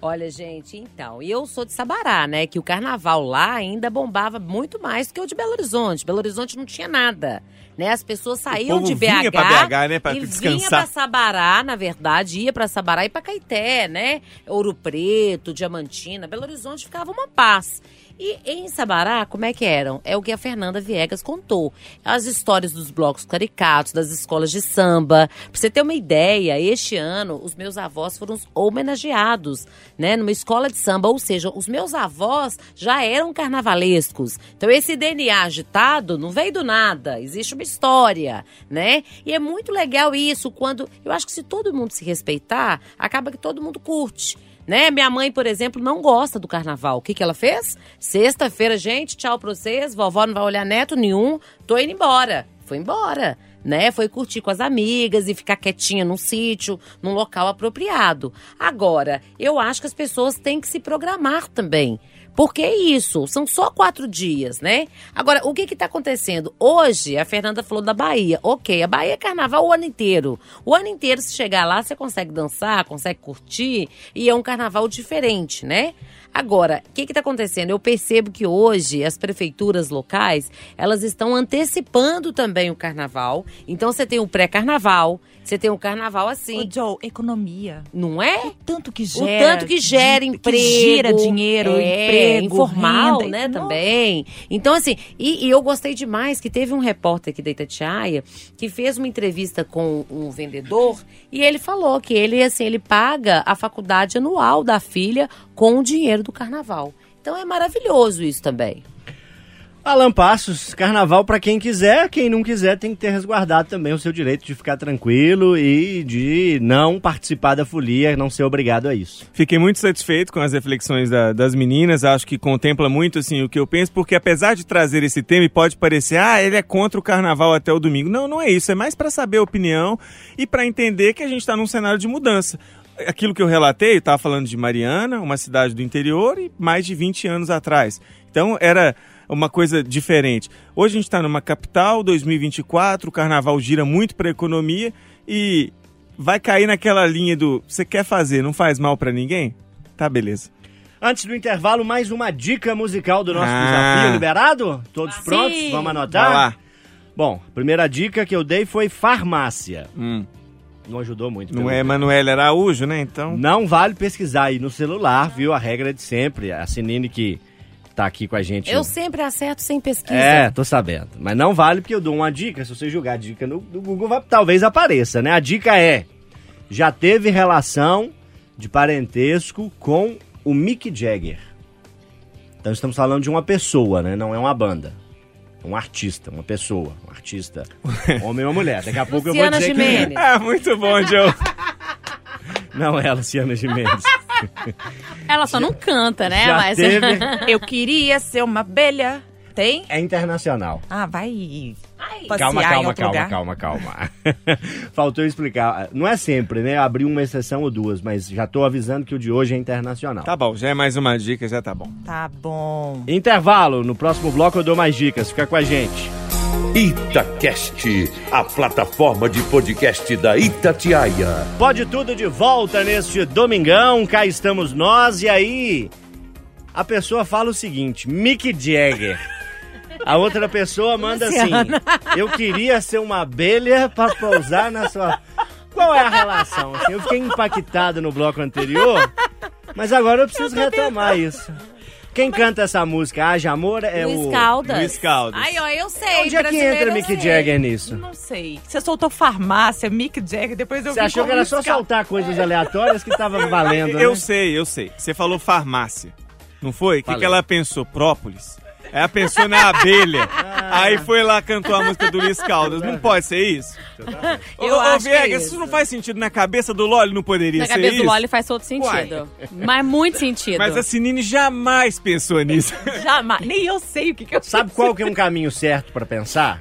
Olha, gente, então, e eu sou de Sabará, né? Que o carnaval lá ainda bombava muito mais do que o de Belo Horizonte. Belo Horizonte não tinha nada. Né? As pessoas saíam de BH, vinha BH, né, pra e vinha descansar. pra Sabará, na verdade, ia pra Sabará e pra Caeté, né? Ouro Preto, Diamantina, Belo Horizonte ficava uma paz. E em Sabará, como é que eram? É o que a Fernanda Viegas contou. As histórias dos blocos caricatos, das escolas de samba. Pra você ter uma ideia, este ano os meus avós foram homenageados, né? Numa escola de samba. Ou seja, os meus avós já eram carnavalescos. Então esse DNA agitado não veio do nada. Existe uma história, né? E é muito legal isso quando... Eu acho que se todo mundo se respeitar, acaba que todo mundo curte. Né? Minha mãe, por exemplo, não gosta do carnaval. O que, que ela fez? Sexta-feira, gente, tchau pra vocês. Vovó não vai olhar neto nenhum. Tô indo embora. Foi embora. Né? Foi curtir com as amigas e ficar quietinha num sítio, num local apropriado. Agora, eu acho que as pessoas têm que se programar também. Porque é isso, são só quatro dias, né? Agora, o que que tá acontecendo? Hoje, a Fernanda falou da Bahia. Ok, a Bahia é carnaval o ano inteiro. O ano inteiro, se chegar lá, você consegue dançar, consegue curtir, e é um carnaval diferente, né? Agora, o que está acontecendo? Eu percebo que hoje as prefeituras locais elas estão antecipando também o carnaval. Então você tem o pré-carnaval, você tem o carnaval assim. Ô, Joe, economia. Não é? O tanto que O gera. tanto que gera de- emprego. Que gira dinheiro, é, emprego, informal, renda, né, também. Então, assim, e, e eu gostei demais que teve um repórter aqui da Itatiaia que fez uma entrevista com um vendedor e ele falou que ele, assim, ele paga a faculdade anual da filha com o dinheiro do carnaval. Então é maravilhoso isso também. Alan Passos, carnaval pra quem quiser, quem não quiser tem que ter resguardado também o seu direito de ficar tranquilo e de não participar da folia, não ser obrigado a isso. Fiquei muito satisfeito com as reflexões da- das meninas, acho que contempla muito assim o que eu penso, porque apesar de trazer esse tema, e pode parecer, ah, ele é contra o carnaval até o domingo. Não, não é isso, é mais para saber a opinião e para entender que a gente está num cenário de mudança. Aquilo que eu relatei, eu estava falando de Mariana, uma cidade do interior, e mais de 20 anos atrás. Então era uma coisa diferente. Hoje a gente está numa capital, 2024, o carnaval gira muito para a economia e vai cair naquela linha do você quer fazer, não faz mal para ninguém? Tá, beleza. Antes do intervalo, mais uma dica musical do nosso Ah. desafio. Liberado? Todos prontos? Vamos anotar? Vai lá. Bom, a primeira dica que eu dei foi farmácia. Não ajudou muito. Não é jeito. Manuel Araújo, né? Então. Não vale pesquisar aí no celular, viu? A regra é de sempre. A Sinine que tá aqui com a gente. Eu sempre acerto sem pesquisa. É, tô sabendo. Mas não vale porque eu dou uma dica. Se você jogar a dica no, no Google, vai- talvez apareça, né? A dica é: já teve relação de parentesco com o Mick Jagger. Então estamos falando de uma pessoa, né? Não é uma banda. É Um artista, uma pessoa, um artista, [LAUGHS] homem ou mulher. Daqui a pouco eu vou Luciana dizer quem é. Gimenez. Ah, muito bom, Joe. [LAUGHS] Não é a Luciana Gimenez. Ela só não canta, né? já Mas teve- [LAUGHS] Eu queria ser uma abelha. Tem? É internacional. Ah, vai passear calma, em calma, outro calma, lugar. calma, calma. [LAUGHS] Faltou explicar. Não é sempre, né? Abrir uma exceção ou duas, mas já tô avisando que o de hoje é internacional. Tá bom, já é mais uma dica, já tá bom. Tá bom. Intervalo. No próximo bloco eu dou mais dicas. Fica com a gente. Itacast, a plataforma de podcast da Itatiaia. Pode tudo de volta neste domingão. Cá estamos nós. E aí, a pessoa fala o seguinte: Mick Jagger. A outra pessoa manda assim: Luciana. [LAUGHS] Eu queria ser uma abelha pra pousar na sua. Qual é a relação? Assim, eu fiquei impactado no bloco anterior, mas agora eu preciso retomar isso. Quem canta essa música, Haja Amor, é Luiz o. Caldas. Luiz Caldas. Ai, ó, eu sei. Onde é que entra eu Mick sei. Jagger nisso? Não sei. Você soltou farmácia, Mick Jagger, depois eu Você achou que era só Cal- soltar coisas aleatórias que tava valendo, né? Eu sei, eu sei. Você falou farmácia. Não foi? O que, que ela pensou? Própolis? Ela pensou na abelha. Ah. Aí foi lá, cantou a música do Luiz Caldas. Não pode ser isso? Ô, Eu ô, acho que é Viegas, isso. isso não faz sentido na cabeça do Loli, não poderia na ser cabeça isso? do Loli faz todo sentido. Mas muito sentido. Mas a Sinine jamais pensou nisso. Jamais. Nem eu sei o que, que eu Sabe qual que é um caminho certo pra pensar?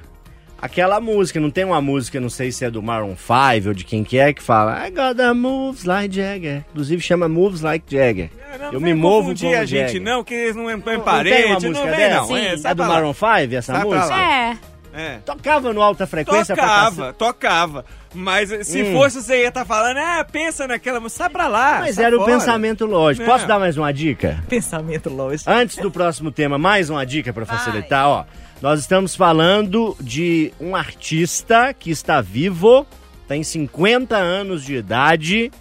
Aquela música, não tem uma música, não sei se é do Maroon 5 ou de quem que é, que fala I got the moves like Jagger. Inclusive chama Moves Like Jagger. Não Eu me movo como a gente, Jagger. não, que eles não é Não tem uma música não dessa? não. É, É do. Maroon 5 essa Sai música? É. É. Tocava no alta frequência Tocava, tocava. Mas se Hum. fosse, você ia estar falando, ah, pensa naquela música, sai pra lá. Mas era o fora. pensamento lógico. Não. Posso dar mais uma dica? Pensamento lógico. Antes do próximo tema, mais uma dica pra facilitar, ó. Nós estamos falando de um artista que está vivo, tem 50 anos de idade,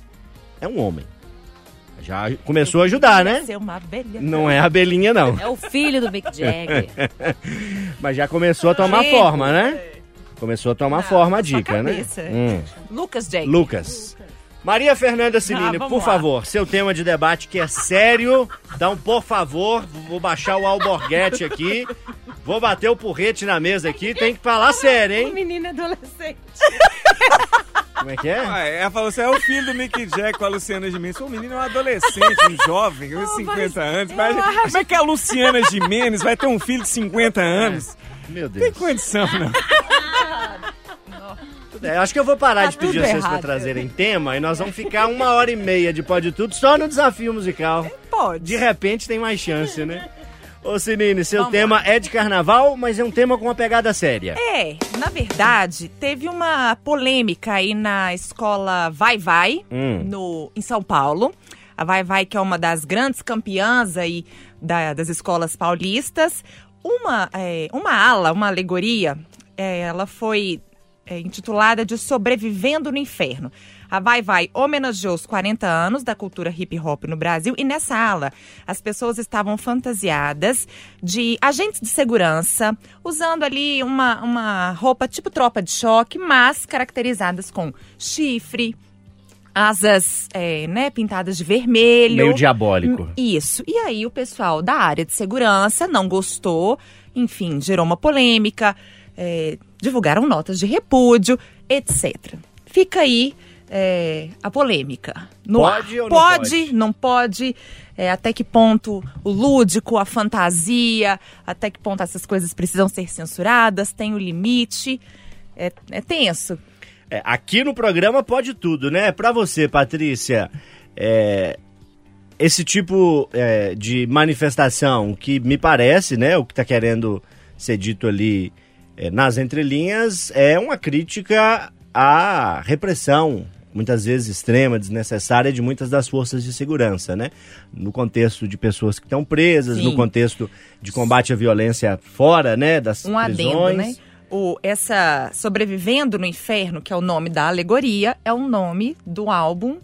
é um homem. Já começou a ajudar, né? Ser uma abelha. Não é a abelhinha, não. É o filho do Mick Jagger. [LAUGHS] Mas já começou a tomar Gente. forma, né? Começou a tomar forma a dica, né? cabeça. Hum. Lucas Jake. Lucas. Maria Fernanda Cilini, Ah, por lá. favor, seu tema de debate que é sério. Então, por favor, vou baixar o alborguete aqui. Vou bater o porrete na mesa aqui. Tem que falar sério, hein? Menina adolescente. Como é que é? Ah, ela falou assim, é o filho do Mick Jack com a Luciana Gimenez. O menino é um adolescente, um jovem, com 50 anos. Mas, como é que a Luciana Gimenez vai ter um filho de 50 anos? Meu Tem Deus. condição, não. [LAUGHS] É, acho que eu vou parar Tá de pedir vocês errado. trazerem tema e nós vamos ficar uma hora e meia de pode tudo só no desafio musical. Pode. De repente tem mais chance, né? Ô Sinine, seu Vamos tema é de carnaval, mas é um tema com uma pegada séria. É, na verdade, teve uma polêmica aí na escola Vai Vai, Hum. no, em São Paulo. A Vai Vai, que é uma das grandes campeãs aí da- das escolas paulistas. Uma, é, uma ala, uma alegoria, é, ela foi é, intitulada de Sobrevivendo no Inferno. A Vai Vai homenageou os 40 anos da cultura hip hop no Brasil e nessa ala as pessoas estavam fantasiadas de agentes de segurança, usando ali uma, uma roupa tipo tropa de choque, mas caracterizadas com chifre, asas é, né, pintadas de vermelho. Meio diabólico. Isso. E aí o pessoal da área de segurança não gostou, enfim, gerou uma polêmica, é, divulgaram notas de repúdio, etc. Fica aí é, a polêmica. No Pode ar. ou não pode? não pode? É, até que ponto o lúdico, a fantasia, até que ponto essas coisas precisam ser censuradas, tem o limite. É, é tenso. É, aqui no programa pode tudo, né? Pra você, Patrícia, é, esse tipo é, de manifestação que me parece, né, o que tá querendo ser dito ali é, nas entrelinhas, é uma crítica à repressão, muitas vezes extrema, desnecessária, de muitas das forças de segurança, né? No contexto de pessoas que estão presas, Sim. no contexto de combate à violência fora, né, das um prisões. adendo, né? O, essa Sobrevivendo no Inferno, que é o nome da alegoria, é o nome do álbum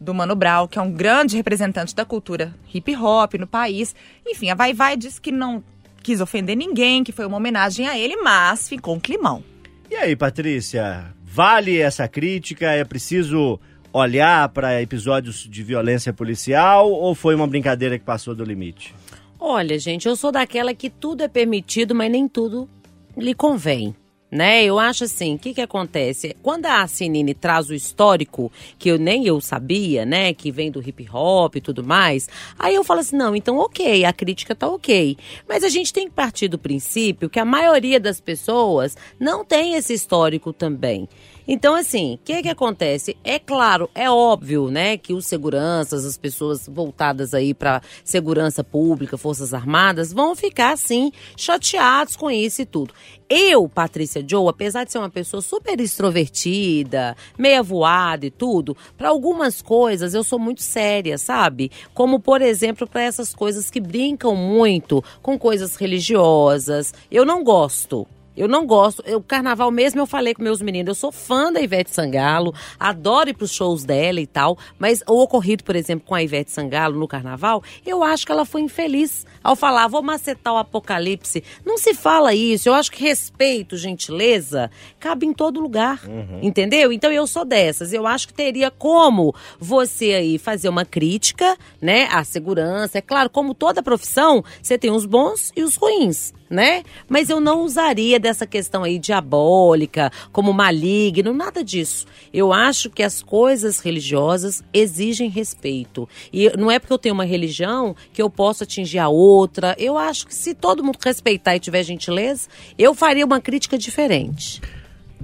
do Mano Brown, que é um grande representante da cultura hip hop no país. Enfim, a Vai Vai disse que não quis ofender ninguém, que foi uma homenagem a ele, mas ficou um climão. E aí, Patrícia, vale essa crítica? É preciso olhar para episódios de violência policial ou foi uma brincadeira que passou do limite? Olha, gente, eu sou daquela que tudo é permitido, mas nem tudo lhe convém. Né? Eu acho assim, o que que acontece? Quando a Sinine traz o histórico, que eu nem eu sabia, né, que vem do hip hop e tudo mais, aí eu falo assim, não, então ok, a crítica tá ok. Mas a gente tem que partir do princípio que a maioria das pessoas não tem esse histórico também. Então, assim, o que que acontece? É claro, é óbvio, né, que os seguranças, as pessoas voltadas aí para segurança pública, forças armadas, vão ficar, assim, chateados com isso e tudo. Eu, Patrícia Joe, apesar de ser uma pessoa super extrovertida, meia voada e tudo, para algumas coisas eu sou muito séria, sabe? Como, por exemplo, para essas coisas que brincam muito com coisas religiosas. Eu não gosto. Eu não gosto. O carnaval mesmo eu falei com meus meninos. Eu sou fã da Ivete Sangalo, adoro ir pros shows dela e tal. Mas o ocorrido, por exemplo, com a Ivete Sangalo no carnaval, eu acho que ela foi infeliz ao falar, vou macetar o apocalipse. Não se fala isso. Eu acho que respeito, gentileza, cabe em todo lugar. Entendeu? Então eu sou dessas. Eu acho que teria como você aí fazer uma crítica, né, à segurança. É claro, como toda profissão, você tem os bons e os ruins né? Mas eu não usaria dessa questão aí diabólica, como maligno, nada disso. Eu acho que as coisas religiosas exigem respeito. E não é porque eu tenho uma religião que eu posso atingir a outra. Eu acho que se todo mundo respeitar e tiver gentileza, eu faria uma crítica diferente.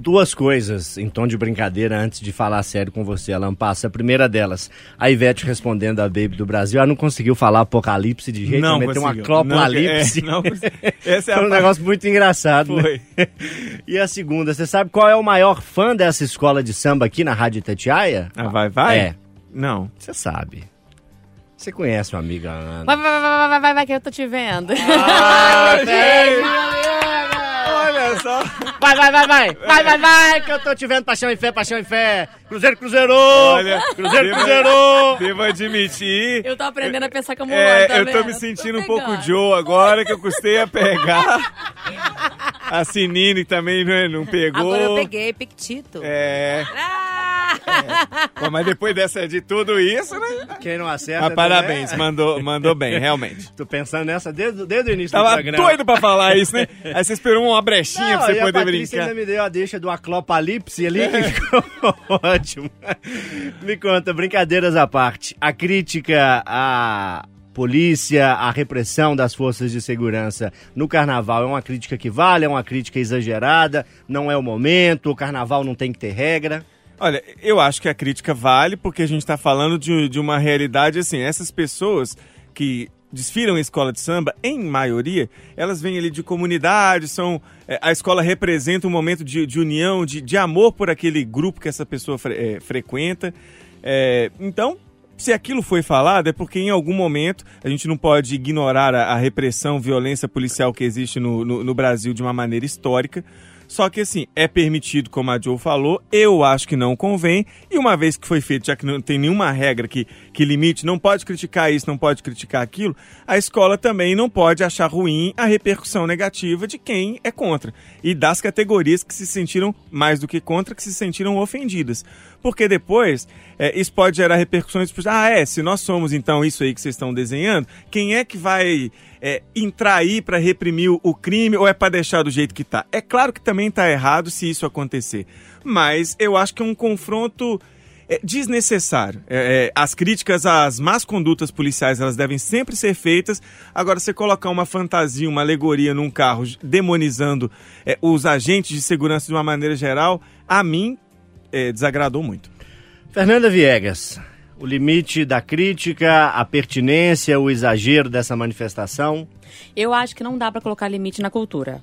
Duas coisas em tom de brincadeira antes de falar sério com você, Alan Passa. A primeira delas, a Ivete respondendo a Baby do Brasil. Ela não conseguiu falar apocalipse de jeito Não nenhum, meteu uma conseguiu. clopalipse. Não, é, não, [LAUGHS] essa é Foi um parte- negócio muito engraçado. né? Foi. [LAUGHS] E a segunda, você sabe qual é o maior fã dessa escola de samba aqui na Rádio Itatiaia? Ah, vai, vai? É. Não. Você sabe. Você conhece uma amiga Ana. Vai, vai, vai, vai, vai, vai, vai, que eu tô te vendo. Ah, [LAUGHS] Só. Vai, vai, vai, vai. Vai, vai, vai, que eu tô te vendo. Paixão e fé, paixão e fé. Cruzeiro, Cruzeiro. Olha, Cruzeiro, devo- Cruzeiro. Devo admitir. Eu tô aprendendo a pensar como É, tá eu tô vendo? me sentindo um pegando. pouco Joe agora, que eu custei a pegar. [LAUGHS] A Sinine também não, não pegou. Agora eu peguei Pictito. É. Ah! Pô, mas depois dessa, de tudo isso, né? Quem não acerta. Mas parabéns, é- mandou, mandou bem, realmente. Tô pensando nessa desde, desde o início do Tava programa. doido pra falar isso, né? Aí você esperou uma brechinha Não, pra você e a poder Patrícia brincar. ainda me deu a deixa do aclopalipse ali, que ficou [LAUGHS] ótimo. Me conta, brincadeiras à parte. A crítica à polícia, à repressão das forças de segurança no carnaval é uma crítica que vale, é uma crítica exagerada, não é o momento, o carnaval não tem que ter regra. Olha, eu acho que a crítica vale porque a gente está falando de, de uma realidade assim. Essas pessoas que desfilam em escola de samba, em maioria, elas vêm ali de comunidade, são é, a escola representa um momento de, de união, de, de amor por aquele grupo que essa pessoa fre- é, frequenta. É, então, se aquilo foi falado, é porque em algum momento a gente não pode ignorar a, a repressão, violência policial que existe no, no, no Brasil de uma maneira histórica. Só que assim, é permitido, como a Joe falou, eu acho que não convém, e uma vez que foi feito, já que não tem nenhuma regra que, que limite, não pode criticar isso, não pode criticar aquilo, a escola também não pode achar ruim a repercussão negativa de quem é contra. E das categorias que se sentiram mais do que contra, que se sentiram ofendidas. Porque depois, é, isso pode gerar repercussões, tipo, ah, é, se nós somos então isso aí que vocês estão desenhando, quem é que vai é, aí para reprimir o, o crime ou é para deixar do jeito que tá? É claro que também tá errado se isso acontecer, mas eu acho que é um confronto é, desnecessário. É, é, as críticas às más condutas policiais elas devem sempre ser feitas. Agora, você colocar uma fantasia, uma alegoria num carro demonizando é, os agentes de segurança de uma maneira geral, a mim é, desagradou muito. Fernanda Viegas, o limite da crítica, a pertinência, o exagero dessa manifestação. Eu acho que não dá pra colocar limite na cultura.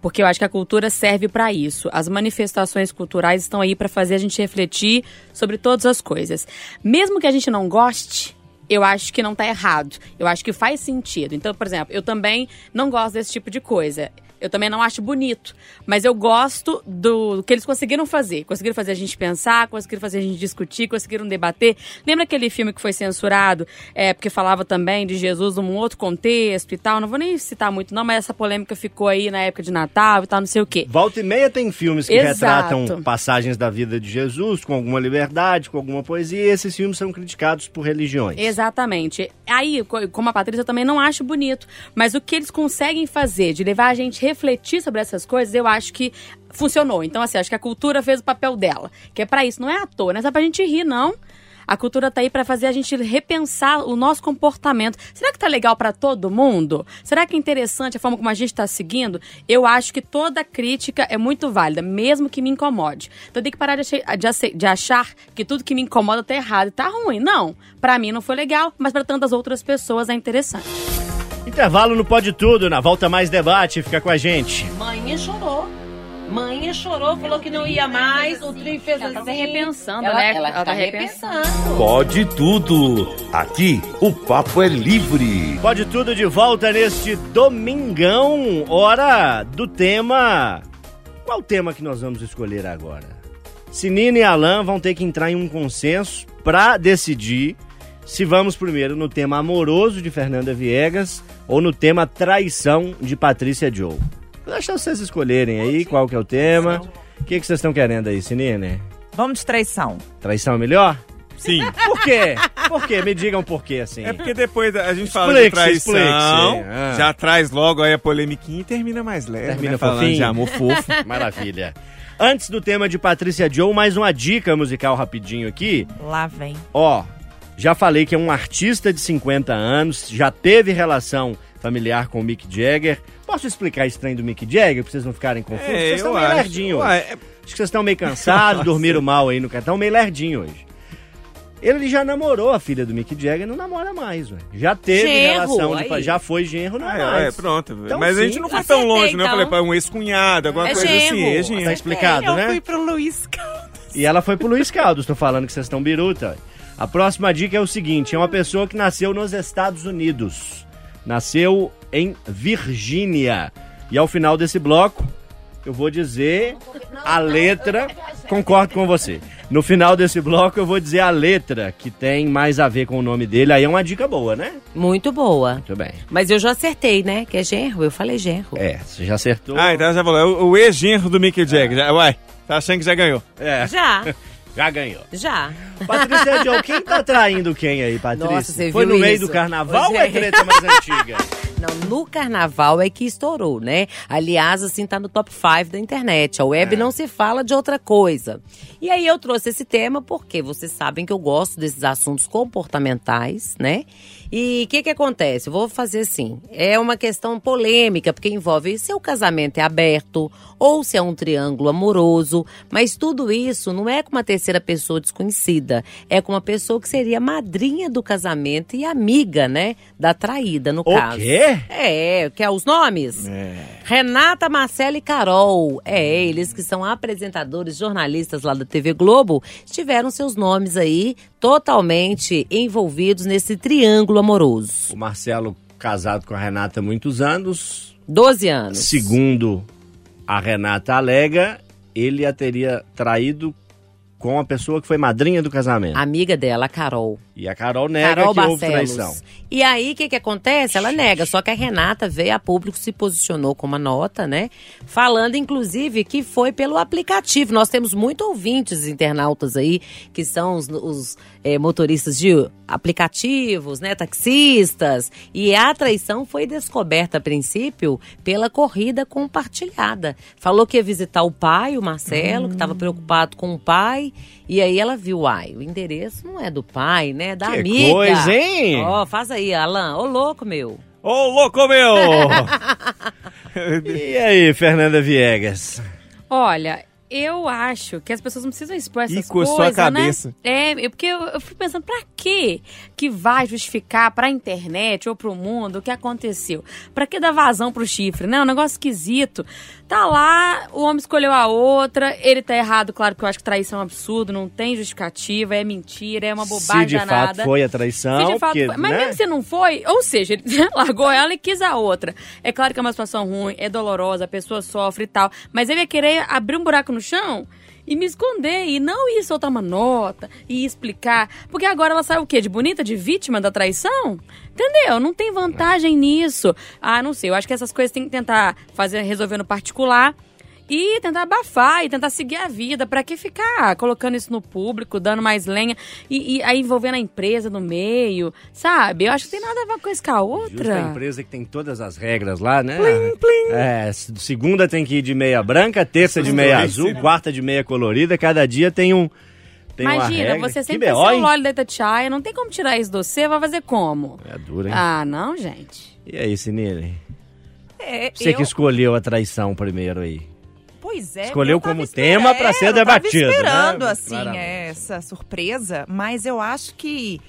Porque eu acho que a cultura serve pra isso. As manifestações culturais estão aí pra fazer a gente refletir sobre todas as coisas. Mesmo que a gente não goste, eu acho que não tá errado. Eu acho que faz sentido. Então, por exemplo, eu também não gosto desse tipo de coisa. Eu também não acho bonito, mas eu gosto do, do que eles conseguiram fazer. Conseguiram fazer a gente pensar, conseguiram fazer a gente discutir, conseguiram debater. Lembra aquele filme que foi censurado, é, porque falava também de Jesus num outro contexto e tal? Não vou nem citar muito não, mas essa polêmica ficou aí na época de Natal e tal, não sei o quê. Volta e meia tem filmes que Exato. retratam passagens da vida de Jesus com alguma liberdade, com alguma poesia, e esses filmes são criticados por religiões. Exatamente. Aí, co- como a Patrícia, eu também não acho bonito. Mas o que eles conseguem fazer de levar a gente a refletir sobre essas coisas, eu acho que funcionou. Então, assim, acho que a cultura fez o papel dela. Que é pra isso, não é à toa, não é só pra gente rir, não. A cultura tá aí pra fazer a gente repensar o nosso comportamento. Será que tá legal pra todo mundo? Será que é interessante a forma como a gente tá seguindo? Eu acho que toda crítica é muito válida, mesmo que me incomode. Então eu tenho que parar de, achar- de ace- de achar que tudo que me incomoda tá errado e tá ruim. Não. Pra mim não foi legal, mas pra tantas outras pessoas é interessante. Intervalo no Pode Tudo, na volta mais debate, fica com a gente. Mãe chorou. Mãe chorou, falou que não ia mais. O Tri fez Ela tá assim. repensando, ela, né? Ela, Ela tá, tá repensando. Pode tudo. Aqui o papo é livre. Pode Tudo de volta neste domingão, hora do tema. Qual tema que nós vamos escolher agora? Sinina e Alan vão ter que entrar em um consenso para decidir se vamos primeiro no tema amoroso de Fernanda Viegas ou no tema traição de Patrícia Joe. Vou deixar vocês escolherem aí qual que é o tema. O que, que vocês estão querendo aí, Sinine? Vamos de traição. Traição é melhor? Sim. Por quê? Por quê? Me digam por quê, assim. É porque depois a gente fala de traição. Ah. já traz logo aí a polemiquinha e termina mais leve, Termina né? Falando fofinho. de amor fofo. [LAUGHS] Maravilha. Antes do tema de Patrícia Joe, mais uma dica musical rapidinho aqui. Lá vem. Ó, já falei que é um artista de 50 anos, já teve relação familiar com o Mick Jagger. Posso explicar esse trem do Mick Jagger pra vocês não ficarem confusos? É, vocês estão eu meio acho. lerdinhos. Ué, hoje. Acho que vocês estão meio cansados, [LAUGHS] dormiram mal aí no canto. Estão meio lerdinhos hoje. Ele já namorou a filha do Mick Jagger, não namora mais, ué. Já teve Genro, relação, de, já foi genro, não Ah, é é, mais. pronto. Então, Mas a gente sim. não foi tão longe, né? Eu então. falei, pá, um ex-cunhado, alguma É coisa assim. genro. É Tá genro. explicado, Eu né? fui pro Luiz Caldas. E ela foi pro Luiz Caldos, tô falando que vocês estão biruta. A próxima dica é o seguinte: é uma pessoa que nasceu nos Estados Unidos. Nasceu em Virgínia. E ao final desse bloco, eu vou dizer a letra. Concordo com você. No final desse bloco, eu vou dizer a letra que tem mais a ver com o nome dele. Aí é uma dica boa, né? Muito boa. Muito bem. Mas eu já acertei, né? Que é genro. Eu falei genro. É, você já acertou. Ah, então já falou. É o, o ex-genro do Mick Jagger. Já, uai, tá achando que já ganhou. É, Já, [LAUGHS] já ganhou. já. Patrícia Joe, quem tá traindo quem aí, Patrícia? Nossa, você Foi viu no meio isso? do carnaval Ô, ou é gente. treta mais antiga? [LAUGHS] Não, no carnaval é que estourou, né? Aliás, assim, tá no top 5 da internet. A web não se fala de outra coisa. E aí eu trouxe esse tema porque vocês sabem que eu gosto desses assuntos comportamentais, né? E o que que acontece? Eu vou fazer assim, é uma questão polêmica, porque envolve se o casamento é aberto ou se é um triângulo amoroso, mas tudo isso não é com uma terceira pessoa desconhecida, é com uma pessoa que seria madrinha do casamento e amiga, né, da traída, no O caso. quê? É, quer os nomes? Renata, Marcela e Carol. É, eles que são apresentadores, jornalistas lá da TV Globo, tiveram seus nomes aí totalmente envolvidos nesse triângulo amoroso. O Marcelo, casado com a Renata há muitos anos, 12 anos. segundo a Renata alega, ele a teria traído com a pessoa que foi madrinha do casamento. Amiga dela, a Carol. E a Carol nega Carol que houve Barcelos. traição. E aí, o que, que acontece? Ela nega. Só que a Renata veio a público, se posicionou com uma nota, né? Falando, inclusive, que foi pelo aplicativo. Nós temos muitos ouvintes internautas aí, que são os, os, eh, motoristas de aplicativos, né? Taxistas. E a traição foi descoberta, a princípio, pela corrida compartilhada. Falou que ia visitar o pai, o Marcelo, que estava preocupado com o pai. E aí ela viu, ai, o endereço não é do pai, né? Da Que amiga. coisa, hein? Ó, faz aí, Alan. Ô, louco, meu. Ô, louco meu! [LAUGHS] E aí, Fernanda Viegas? Olha, eu acho que as pessoas não precisam expor essas Ih, coçou a coisas, cabeça. né? É, porque eu, eu fico pensando, pra quê que vai justificar pra internet ou pro mundo o que aconteceu? Pra que dar vazão pro chifre, né? Um negócio esquisito. Tá lá, o homem escolheu a outra, ele tá errado, claro que eu acho que traição é um absurdo, não tem justificativa, é mentira, é uma bobagem Se de danada. fato foi a traição, Se de fato porque, foi. Mas né? mesmo se não foi, ou seja, ele [LAUGHS] largou ela e quis a outra. É claro que é uma situação ruim, é dolorosa, a pessoa sofre e tal. Mas ele ia querer abrir um buraco no chão e me esconder. E não ir soltar uma nota e explicar. Porque agora ela sai o quê? De bonita? De vítima da traição? Entendeu? Não tem vantagem nisso. Ah, não sei. Eu acho que essas coisas tem que tentar fazer, resolver no particular. E tentar abafar e tentar seguir a vida. Pra que ficar colocando isso no público, dando mais lenha e, e aí envolvendo a empresa no meio, sabe? Eu acho que tem nada a ver uma coisa com a Justa a outra. empresa que tem todas as regras lá, né? É, s- segunda tem que ir de meia branca, terça de meia azul, quarta de meia colorida, cada dia tem um tem uma Imagina, você sempre seu hein? lolly da Itatiaia, não tem como tirar isso do você, vai fazer como? É dura, hein? Ah, não, gente. E aí, Sinine? É, Você eu- que escolheu a traição primeiro aí. Pois é. Escolheu eu como tema pra é, ser eu tava debatido, né? esperando, assim, Claramente. essa surpresa, mas eu acho que...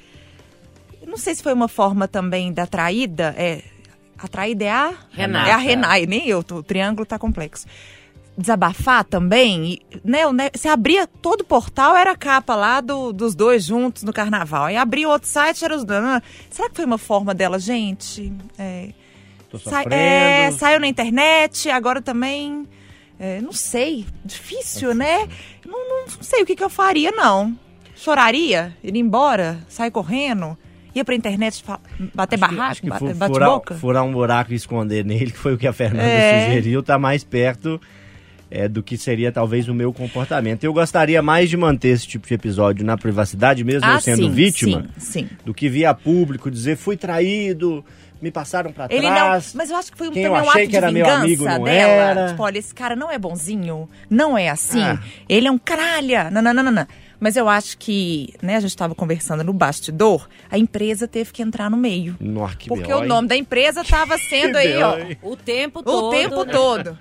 eu Não sei se foi uma forma também da traída, é... A traída é a... Renata. É a Renai, nem eu, tô- o triângulo tá complexo. Desabafar também, e, né, ne- você abria todo o portal, era a capa lá do- dos dois juntos no carnaval. Aí abria outro site, era os dois. Ah, Será que foi uma forma dela, gente? É, Tô sofrendo. é, saiu na internet, agora também. É, não sei, difícil, né? Não, não sei o que, que eu faria, não. Choraria? Ir embora? Sair correndo? Ia pra internet bater barraco? Que bate furar, boca? furar um buraco e esconder nele, [LAUGHS] que foi o que a Fernanda É. sugeriu, tá mais perto é, do que seria talvez o meu comportamento. Eu gostaria mais de manter esse tipo de episódio na privacidade, mesmo eu Ah, sendo sim, vítima, Sim, sim. do que via público dizer fui traído, me passaram pra Ele não. trás. Mas eu acho que foi um, Quem também eu um achei ato que era de meu vingança amigo não dela. era. Tipo, olha, esse cara não é bonzinho. Não é assim. Ah. Ele é um caralha. Não, não, não, não, não. Mas eu acho que, né, a gente estava conversando no bastidor, a empresa teve que entrar no meio. Que Porque o nome da empresa estava sendo aí, ó. O tempo O todo. tempo né? todo.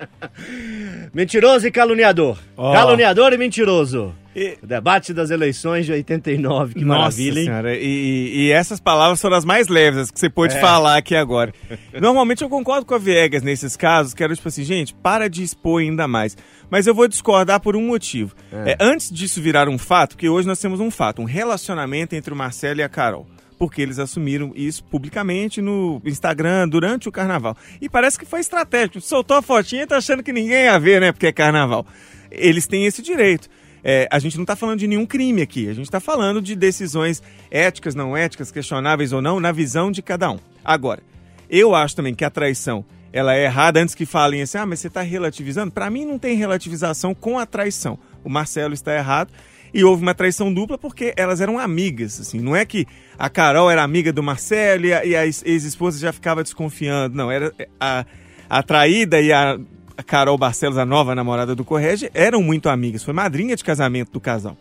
[LAUGHS] Mentiroso e caluniador. Ó. Caluniador e mentiroso. E- O debate das eleições de 89, que maravilha, hein? senhora, e, e essas palavras foram as mais leves, que você pôde É. falar aqui agora. Normalmente eu concordo com a Viegas nesses casos, que era tipo assim, gente, para de expor ainda mais. Mas eu vou discordar por um motivo. É. É, antes disso virar um fato, porque hoje nós temos um fato, um relacionamento entre o Marcelo e a Carol. Porque eles assumiram isso publicamente no Instagram durante o carnaval. E parece que foi estratégico. Soltou a fotinha e tá achando que ninguém ia ver, né? Porque é carnaval. Eles têm esse direito. É, a gente não está falando de nenhum crime aqui, a gente está falando de decisões éticas, não éticas, questionáveis ou não, na visão de cada um. Agora, eu acho também que a traição ela é errada antes que falem assim, ah, mas você está relativizando. Para mim não tem relativização com a traição. O Marcelo está errado e houve uma traição dupla porque elas eram amigas, assim. Não é que a Carol era amiga do Marcelo e a, a ex- ex-esposa já ficava desconfiando. Não, era a, a traída e a, a Carol Barcelos, a nova namorada do Correge, eram muito amigas. Foi madrinha de casamento do casal.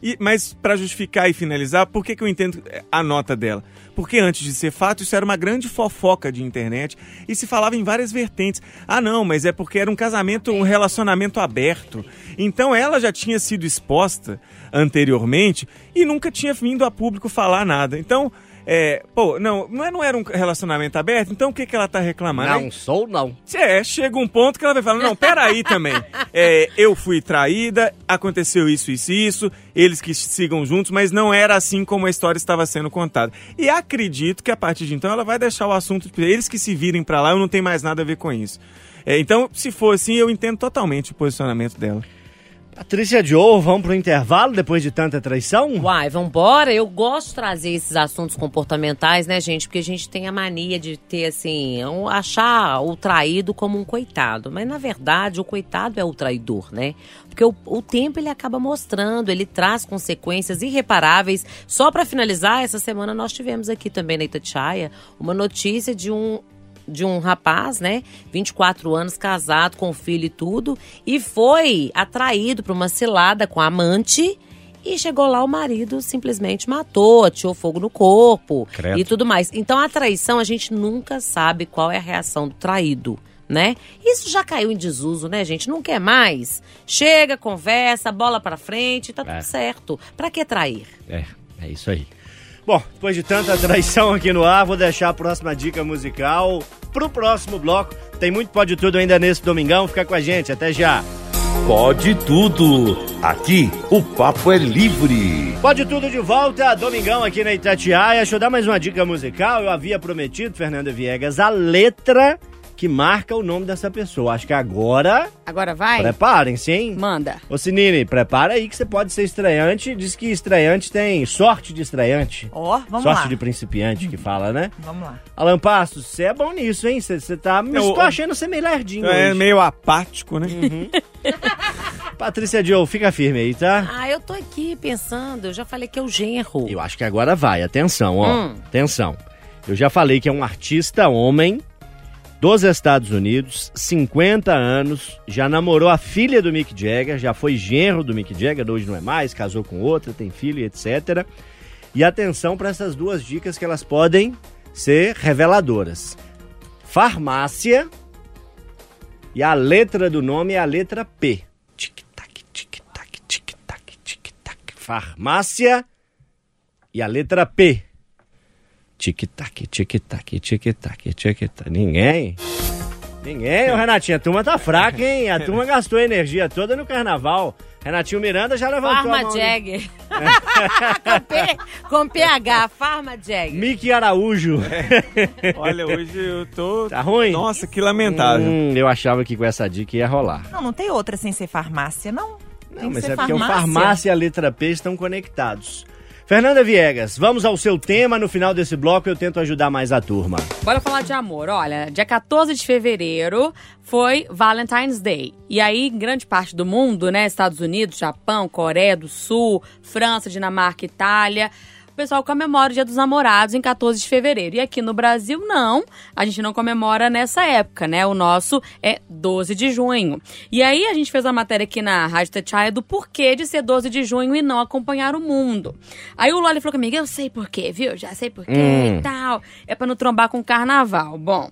E, mas para justificar e finalizar, por que, que eu entendo a nota dela? Porque antes de ser fato, isso era uma grande fofoca de internet e se falava em várias vertentes. Ah, não, mas é porque era um casamento, um relacionamento aberto. Então ela já tinha sido exposta anteriormente e nunca tinha vindo a público falar nada. Então, é, pô, não, não não era um relacionamento aberto, então o que, que ela tá reclamando? Não Aí- sou, não. é, chega um ponto que ela vai falar, não, peraí também. É, eu fui traída, aconteceu isso, isso e isso, eles que sigam juntos, mas não era assim como a história estava sendo contada. E acredito que a partir de então ela vai deixar o assunto, eles que se virem pra lá, eu não tenho mais nada a ver com isso. É, então, se for assim, eu entendo totalmente o posicionamento dela. Patrícia Joe, vamos pro intervalo depois de tanta traição? Uai, vambora. Eu gosto de trazer esses assuntos comportamentais, né, gente? Porque a gente tem a mania de ter, assim, um- achar o traído como um coitado. Mas, na verdade, o coitado é o traidor, né? Porque o, o tempo, ele acaba mostrando, ele traz consequências irreparáveis. Só pra finalizar, essa semana nós tivemos aqui também na Itatiaia uma notícia de um de um rapaz, né? 24 anos, casado, com filho e tudo, e foi atraído para uma cilada com a amante. E chegou lá, o marido simplesmente matou, atirou fogo no corpo Credo. e tudo mais. Então, a traição, a gente nunca sabe qual é a reação do traído, né? Isso já caiu em desuso, né, gente? Não quer mais? Chega, conversa, bola pra frente, tá É. tudo certo. Pra que trair? É, é isso aí. Bom, depois de tanta traição aqui no ar, vou deixar a próxima dica musical pro próximo bloco. Tem muito pode tudo ainda nesse domingão. Fica com a gente, até já. Pode tudo. Aqui o papo é livre. Pode tudo de volta, domingão aqui na Itatiaia. Deixa eu dar mais uma dica musical. Eu havia prometido, Fernanda Viegas, a letra que marca o nome dessa pessoa. Acho que agora, Agora vai? preparem-se, hein? Manda. Ô Sinine, prepara aí que você pode ser estreante. Diz que estreante tem sorte de estreante. Ó, vamos sorte lá. de principiante que fala, né? Vamos lá. Alan Passos, você é bom nisso, hein? Você tá. Me Eu- estou achando você meio lerdinho. É hoje. meio apático, né? [LAUGHS] Patrícia Joe, fica firme aí, tá? Ah, eu tô aqui pensando, eu já falei que é o genro. Eu acho que agora vai. Atenção, ó. Hum. Atenção. Eu já falei que é um artista homem dos Estados Unidos, 50 anos, já namorou a filha do Mick Jagger, já foi genro do Mick Jagger, hoje não é mais, casou com outra, tem filho etc. E atenção para essas duas dicas que elas podem ser reveladoras. Farmácia e a letra do nome é a letra P. Tic-tac, tic-tac, tic-tac, tic-tac. Farmácia e a letra P. Tic-tac, tic-tac, tic-tac, tic-tac. Ninguém? Ninguém, ô Renatinho. A turma tá fraca, hein? A turma [LAUGHS] gastou energia toda no carnaval. Renatinho Miranda já levantou a Farma mão. Jagger. [LAUGHS] com, P, com PH, Farma Jagger. Mickey Araújo. Olha, hoje eu tô. [LAUGHS] Tá ruim? Nossa, que lamentável. Hum, eu achava que com essa dica ia rolar. Não, não tem outra sem ser farmácia, não. Não, mas é porque o farmácia e a letra P estão conectados. Fernanda Viegas, vamos ao seu tema. No final desse bloco eu tento ajudar mais a turma. Bora falar de amor. Olha, dia 14 de fevereiro foi Valentine's Day. E aí, em grande parte do mundo, né? Estados Unidos, Japão, Coreia do Sul, França, Dinamarca, Itália. Pessoal comemora o Dia dos Namorados em 14 de fevereiro. E aqui no Brasil, não. A gente não comemora nessa época, né? O nosso é 12 de junho. E aí a gente fez uma matéria aqui na Rádio Tatiaia do porquê de ser 12 de junho e não acompanhar o mundo. Aí o Loli falou comigo, eu sei porquê, viu? Já sei porquê Hum. e tal. É pra não trombar com o carnaval. Bom,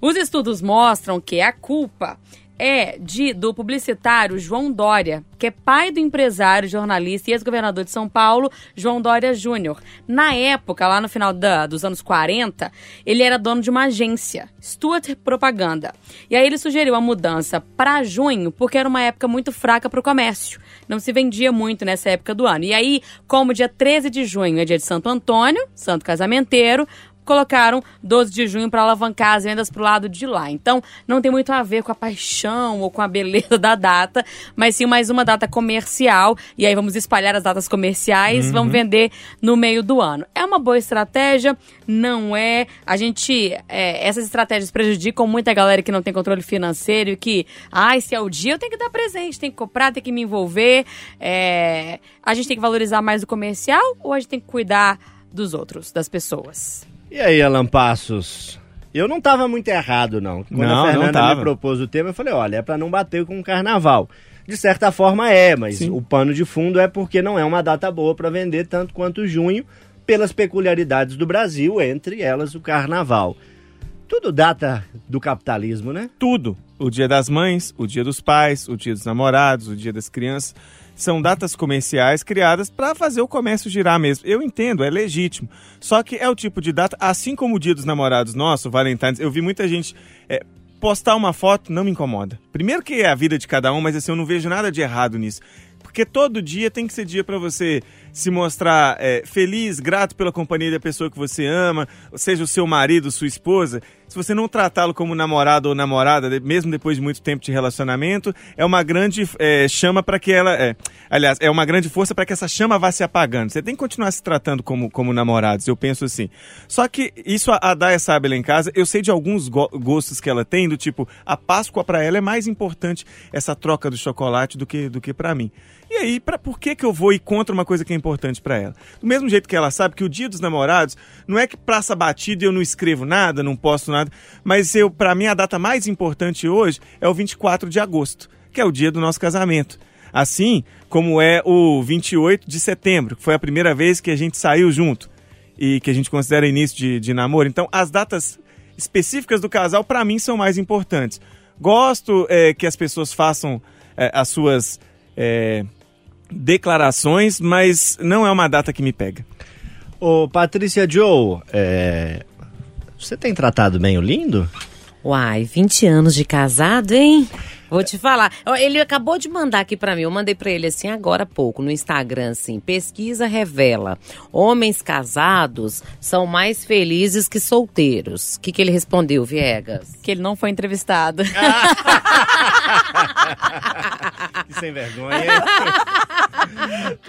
os estudos mostram que a culpa é de do publicitário João Dória, que é pai do empresário, jornalista e ex-governador de São Paulo, João Dória Júnior. Na época, lá no final da- dos anos 40, ele era dono de uma agência, Stuart Propaganda. E aí ele sugeriu a mudança para junho, porque era uma época muito fraca para o comércio. Não se vendia muito nessa época do ano. E aí, como dia 13 de junho é dia de Santo Antônio, santo casamenteiro, colocaram 12 de junho para alavancar as vendas pro lado de lá. Então, não tem muito a ver com a paixão ou com a beleza [LAUGHS] da data, mas sim mais uma data comercial. E aí vamos espalhar as datas comerciais, Uhum. vamos vender no meio do ano. É uma boa estratégia? Não é. A gente. é, essas estratégias prejudicam muita galera que não tem controle financeiro e que, ai, se é o dia, eu tenho que dar presente, tenho que comprar, tenho que me envolver. É, a gente tem que valorizar mais o comercial ou a gente tem que cuidar dos outros, das pessoas? E aí, Alan Passos? Eu não tava muito errado, não. Quando Não, a Fernanda me propôs o tema, eu falei, olha, é pra não bater com o carnaval. De certa forma é, mas o pano de fundo é porque não é uma data boa pra vender tanto quanto junho, pelas peculiaridades do Brasil, entre elas o carnaval. Tudo data do capitalismo, né? Tudo. O dia das mães, o dia dos pais, o dia dos namorados, o dia das crianças. São datas comerciais criadas para fazer o comércio girar mesmo. Eu entendo, é legítimo. Só que é o tipo de data, assim como o dia dos namorados nosso, Valentine's, eu vi muita gente é, postar uma foto, não me incomoda. Primeiro que é a vida de cada um, mas assim, eu não vejo nada de errado nisso. Porque todo dia tem que ser dia para você se mostrar é, feliz, grato pela companhia da pessoa que você ama, seja o seu marido, sua esposa. Se você não tratá-lo como namorado ou namorada, mesmo depois de muito tempo de relacionamento, é uma grande é, chama para que ela. É, aliás, é uma grande força para que essa chama vá se apagando. Você tem que continuar se tratando como, como namorados, eu penso assim. Só que isso a, a Daya sabe lá em casa, eu sei de alguns go- gostos que ela tem, do tipo, a Páscoa para ela é mais importante essa troca do chocolate do que, do que para mim. E aí, pra, por que, que eu vou ir contra uma coisa que é importante para ela? Do mesmo jeito que ela sabe que o dia dos namorados não é que praça batida e eu não escrevo nada, não posto nada, mas eu para mim a data mais importante hoje é o 24 de agosto, que é o dia do nosso casamento. Assim como é o 28 de setembro, que foi a primeira vez que a gente saiu junto e que a gente considera início de, de namoro. Então, as datas específicas do casal, para mim, são mais importantes. Gosto é, que as pessoas façam é, as suas é, declarações, mas não é uma data que me pega. Ô, Patrícia Joe, é, você tem tratado bem o lindo? Uai, 20 anos de casado, hein? Vou te falar. Ele acabou de mandar aqui pra mim. Eu mandei pra ele assim agora há pouco no Instagram assim. Pesquisa revela: homens casados são mais felizes que solteiros. O que, que ele respondeu, Viegas? Que ele não foi entrevistado. [LAUGHS] Que sem vergonha.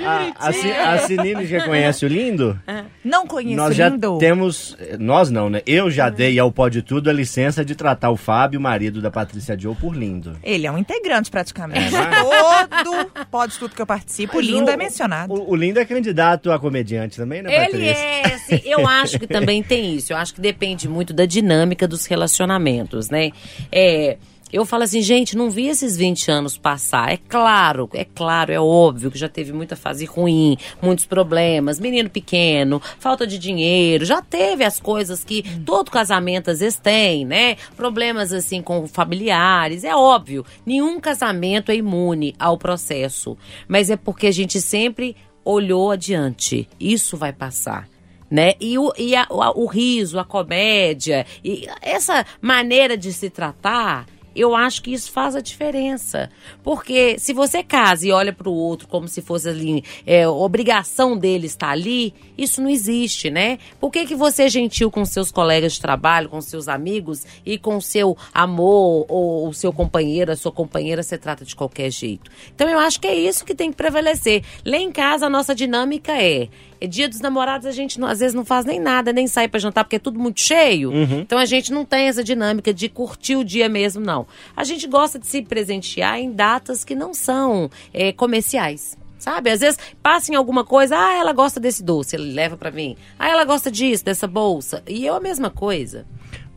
a, a, Ci- a Sinine já conhece o lindo? Não conheço Nós já lindo. temos, nós não, né? Eu já dei ao Pode Tudo a licença de tratar o Fábio, marido da Patrícia Joe, por lindo. Ele é um integrante praticamente. É, Todo pode tudo que eu participo, Mas lindo o- é mencionado. O, o lindo é candidato a comediante também, né, Ele Patrícia? é, assim, eu [LAUGHS] acho que também tem isso. Eu acho que depende muito da dinâmica dos relacionamentos, né? É, eu falo assim, gente, não vi esses 20 anos passar. É claro, é claro, é óbvio que já teve muita fase ruim, muitos problemas, menino pequeno, falta de dinheiro, já teve as coisas que todo casamento às vezes tem, né? Problemas assim com familiares, é óbvio. Nenhum casamento é imune ao processo, mas é porque a gente sempre olhou adiante. Isso vai passar. Né? E, o, e a- o, o riso, a comédia, e essa maneira de se tratar, eu acho que isso faz a diferença. Porque se você casa e olha para o outro como se fosse ali, é, obrigação dele estar ali, isso não existe, né? Por que, que você é gentil com seus colegas de trabalho, com seus amigos e com seu amor ou o seu companheiro, a sua companheira, você trata de qualquer jeito? Então eu acho que é isso que tem que prevalecer. Lá em casa a nossa dinâmica é é dia dos namorados, a gente não- às vezes não faz nem nada, nem sai pra jantar, porque é tudo muito cheio. Então a gente não tem essa dinâmica de curtir o dia mesmo, não. A gente gosta de se presentear em datas que não são é, comerciais. Sabe? Às vezes passa em alguma coisa, ah, ela gosta desse doce, ele leva pra mim. Ah, ela gosta disso, dessa bolsa. E eu a mesma coisa.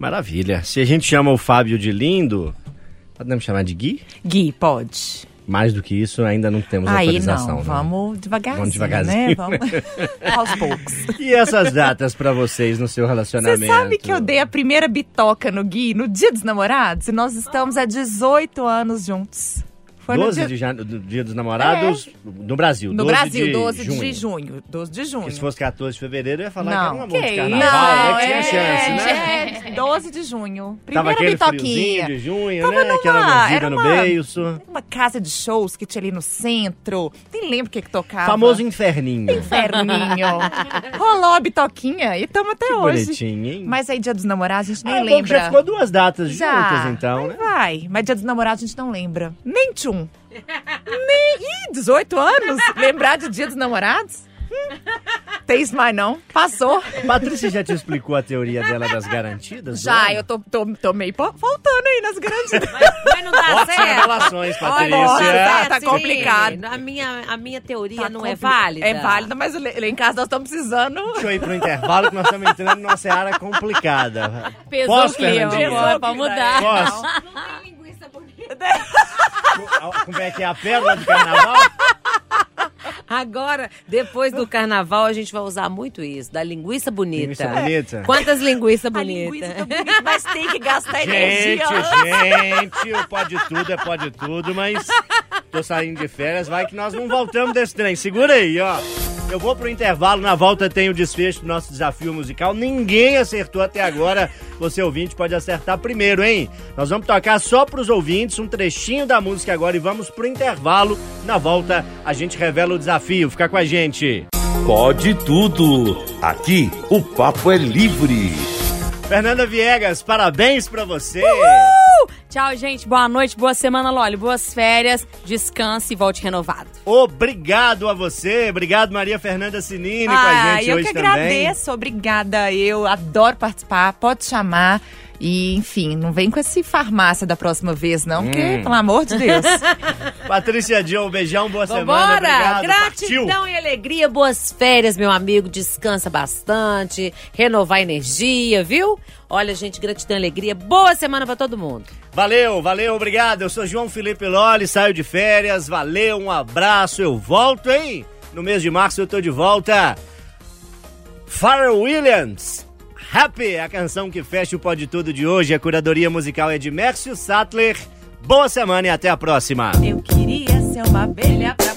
Maravilha. Se a gente chama o Fábio de lindo, podemos chamar de Gui? Gui, pode. Mais do que isso, ainda não temos Aí autorização. não, né? vamos devagarzinho, Vamos devagarzinho. né? Vamos [LAUGHS] aos poucos. E essas datas pra vocês no seu relacionamento? Você sabe que eu dei a primeira bitoca no Gui no dia dos namorados? E nós estamos há 18 anos juntos. Foi no 12 dia... de jan... do dia dos namorados no Brasil. No 12 Brasil, de 12 junho. de junho. 12 de junho. Porque se fosse 14 de fevereiro, eu ia falar Não. que era um amor Que de carnaval, Não, né? Tinha é, chance, né? é, 12 de junho. Primeira bitoquinha. de junho, Tava né? numa- Aquela mordida era no uma- beiço. Uma casa de shows que tinha ali no centro. Nem lembro o que que tocava. Famoso inferninho. Inferninho. Rolou a bitoquinha e estamos até Que hoje. bonitinho, hein? Mas aí, dia dos namorados, a gente nem Ah, que lembra. já ficou duas datas Já. juntas, então, né? Vai, mas dia dos namorados a gente não lembra. Nem tchum. Nem. Ih, 18 anos? Lembrar de dia dos namorados? Hum. Tem isso mais não. Passou. Patrícia já te explicou a teoria dela das garantidas? Já, eu tô, tô, tô meio faltando aí nas grandes. Mas não dá Ótimas certo. revelações, Patrícia. Olha, tá Sim, complicado. A minha, a minha teoria Tá não é válida. É válida, mas lá em casa nós estamos precisando. Deixa eu ir pro intervalo que nós estamos entrando numa seara complicada. Pesou Posso, o clima, pra mudar. Posso? [LAUGHS] Como é que é a pérola do carnaval? Agora, depois do carnaval, a gente vai usar muito isso, da linguiça bonita. Linguiça bonita? Quantas linguiças bonitas? linguiça tá bonita, mas tem que gastar Gente, energia. gente, o pode tudo é pode tudo, mas tô saindo de férias, vai que nós não voltamos desse trem. Segura aí, ó. Eu vou pro intervalo, na volta tem o desfecho do nosso desafio musical. Ninguém acertou até agora. Você ouvinte pode acertar primeiro, hein? Nós vamos tocar só pros ouvintes um trechinho da música agora e vamos pro intervalo. Na volta a gente revela o desafio. Fica com a gente. Pode tudo. Aqui o papo é livre. Fernanda Viegas, parabéns pra você. Uh! Tchau, gente. Boa noite, boa semana, Loli. Boas férias. Descanse e volte renovado. Obrigado a você. Obrigado, Maria Fernanda Sinini, com a Ah, gente eu hoje que também. agradeço, obrigada. Eu adoro participar, pode chamar. E, enfim, não vem com esse farmácia da próxima vez, não, porque, Hum. pelo amor de Deus. [LAUGHS] Patrícia Dion, um beijão, boa semana. Vambora! Obrigado. Gratidão Partiu. e alegria, boas férias, meu amigo. Descansa bastante, renovar energia, viu? Olha, gente, gratidão e alegria. Boa semana pra todo mundo. Valeu, valeu, obrigado. Eu sou João Felipe Loli, saio de férias. Valeu, um abraço. Eu volto, hein? No mês de março eu tô de volta. Pharrell Williams. Happy, a canção que fecha o Pode Tudo de hoje. A curadoria musical é de Mércio Sattler. Boa semana e até a próxima. Eu queria ser uma abelha pra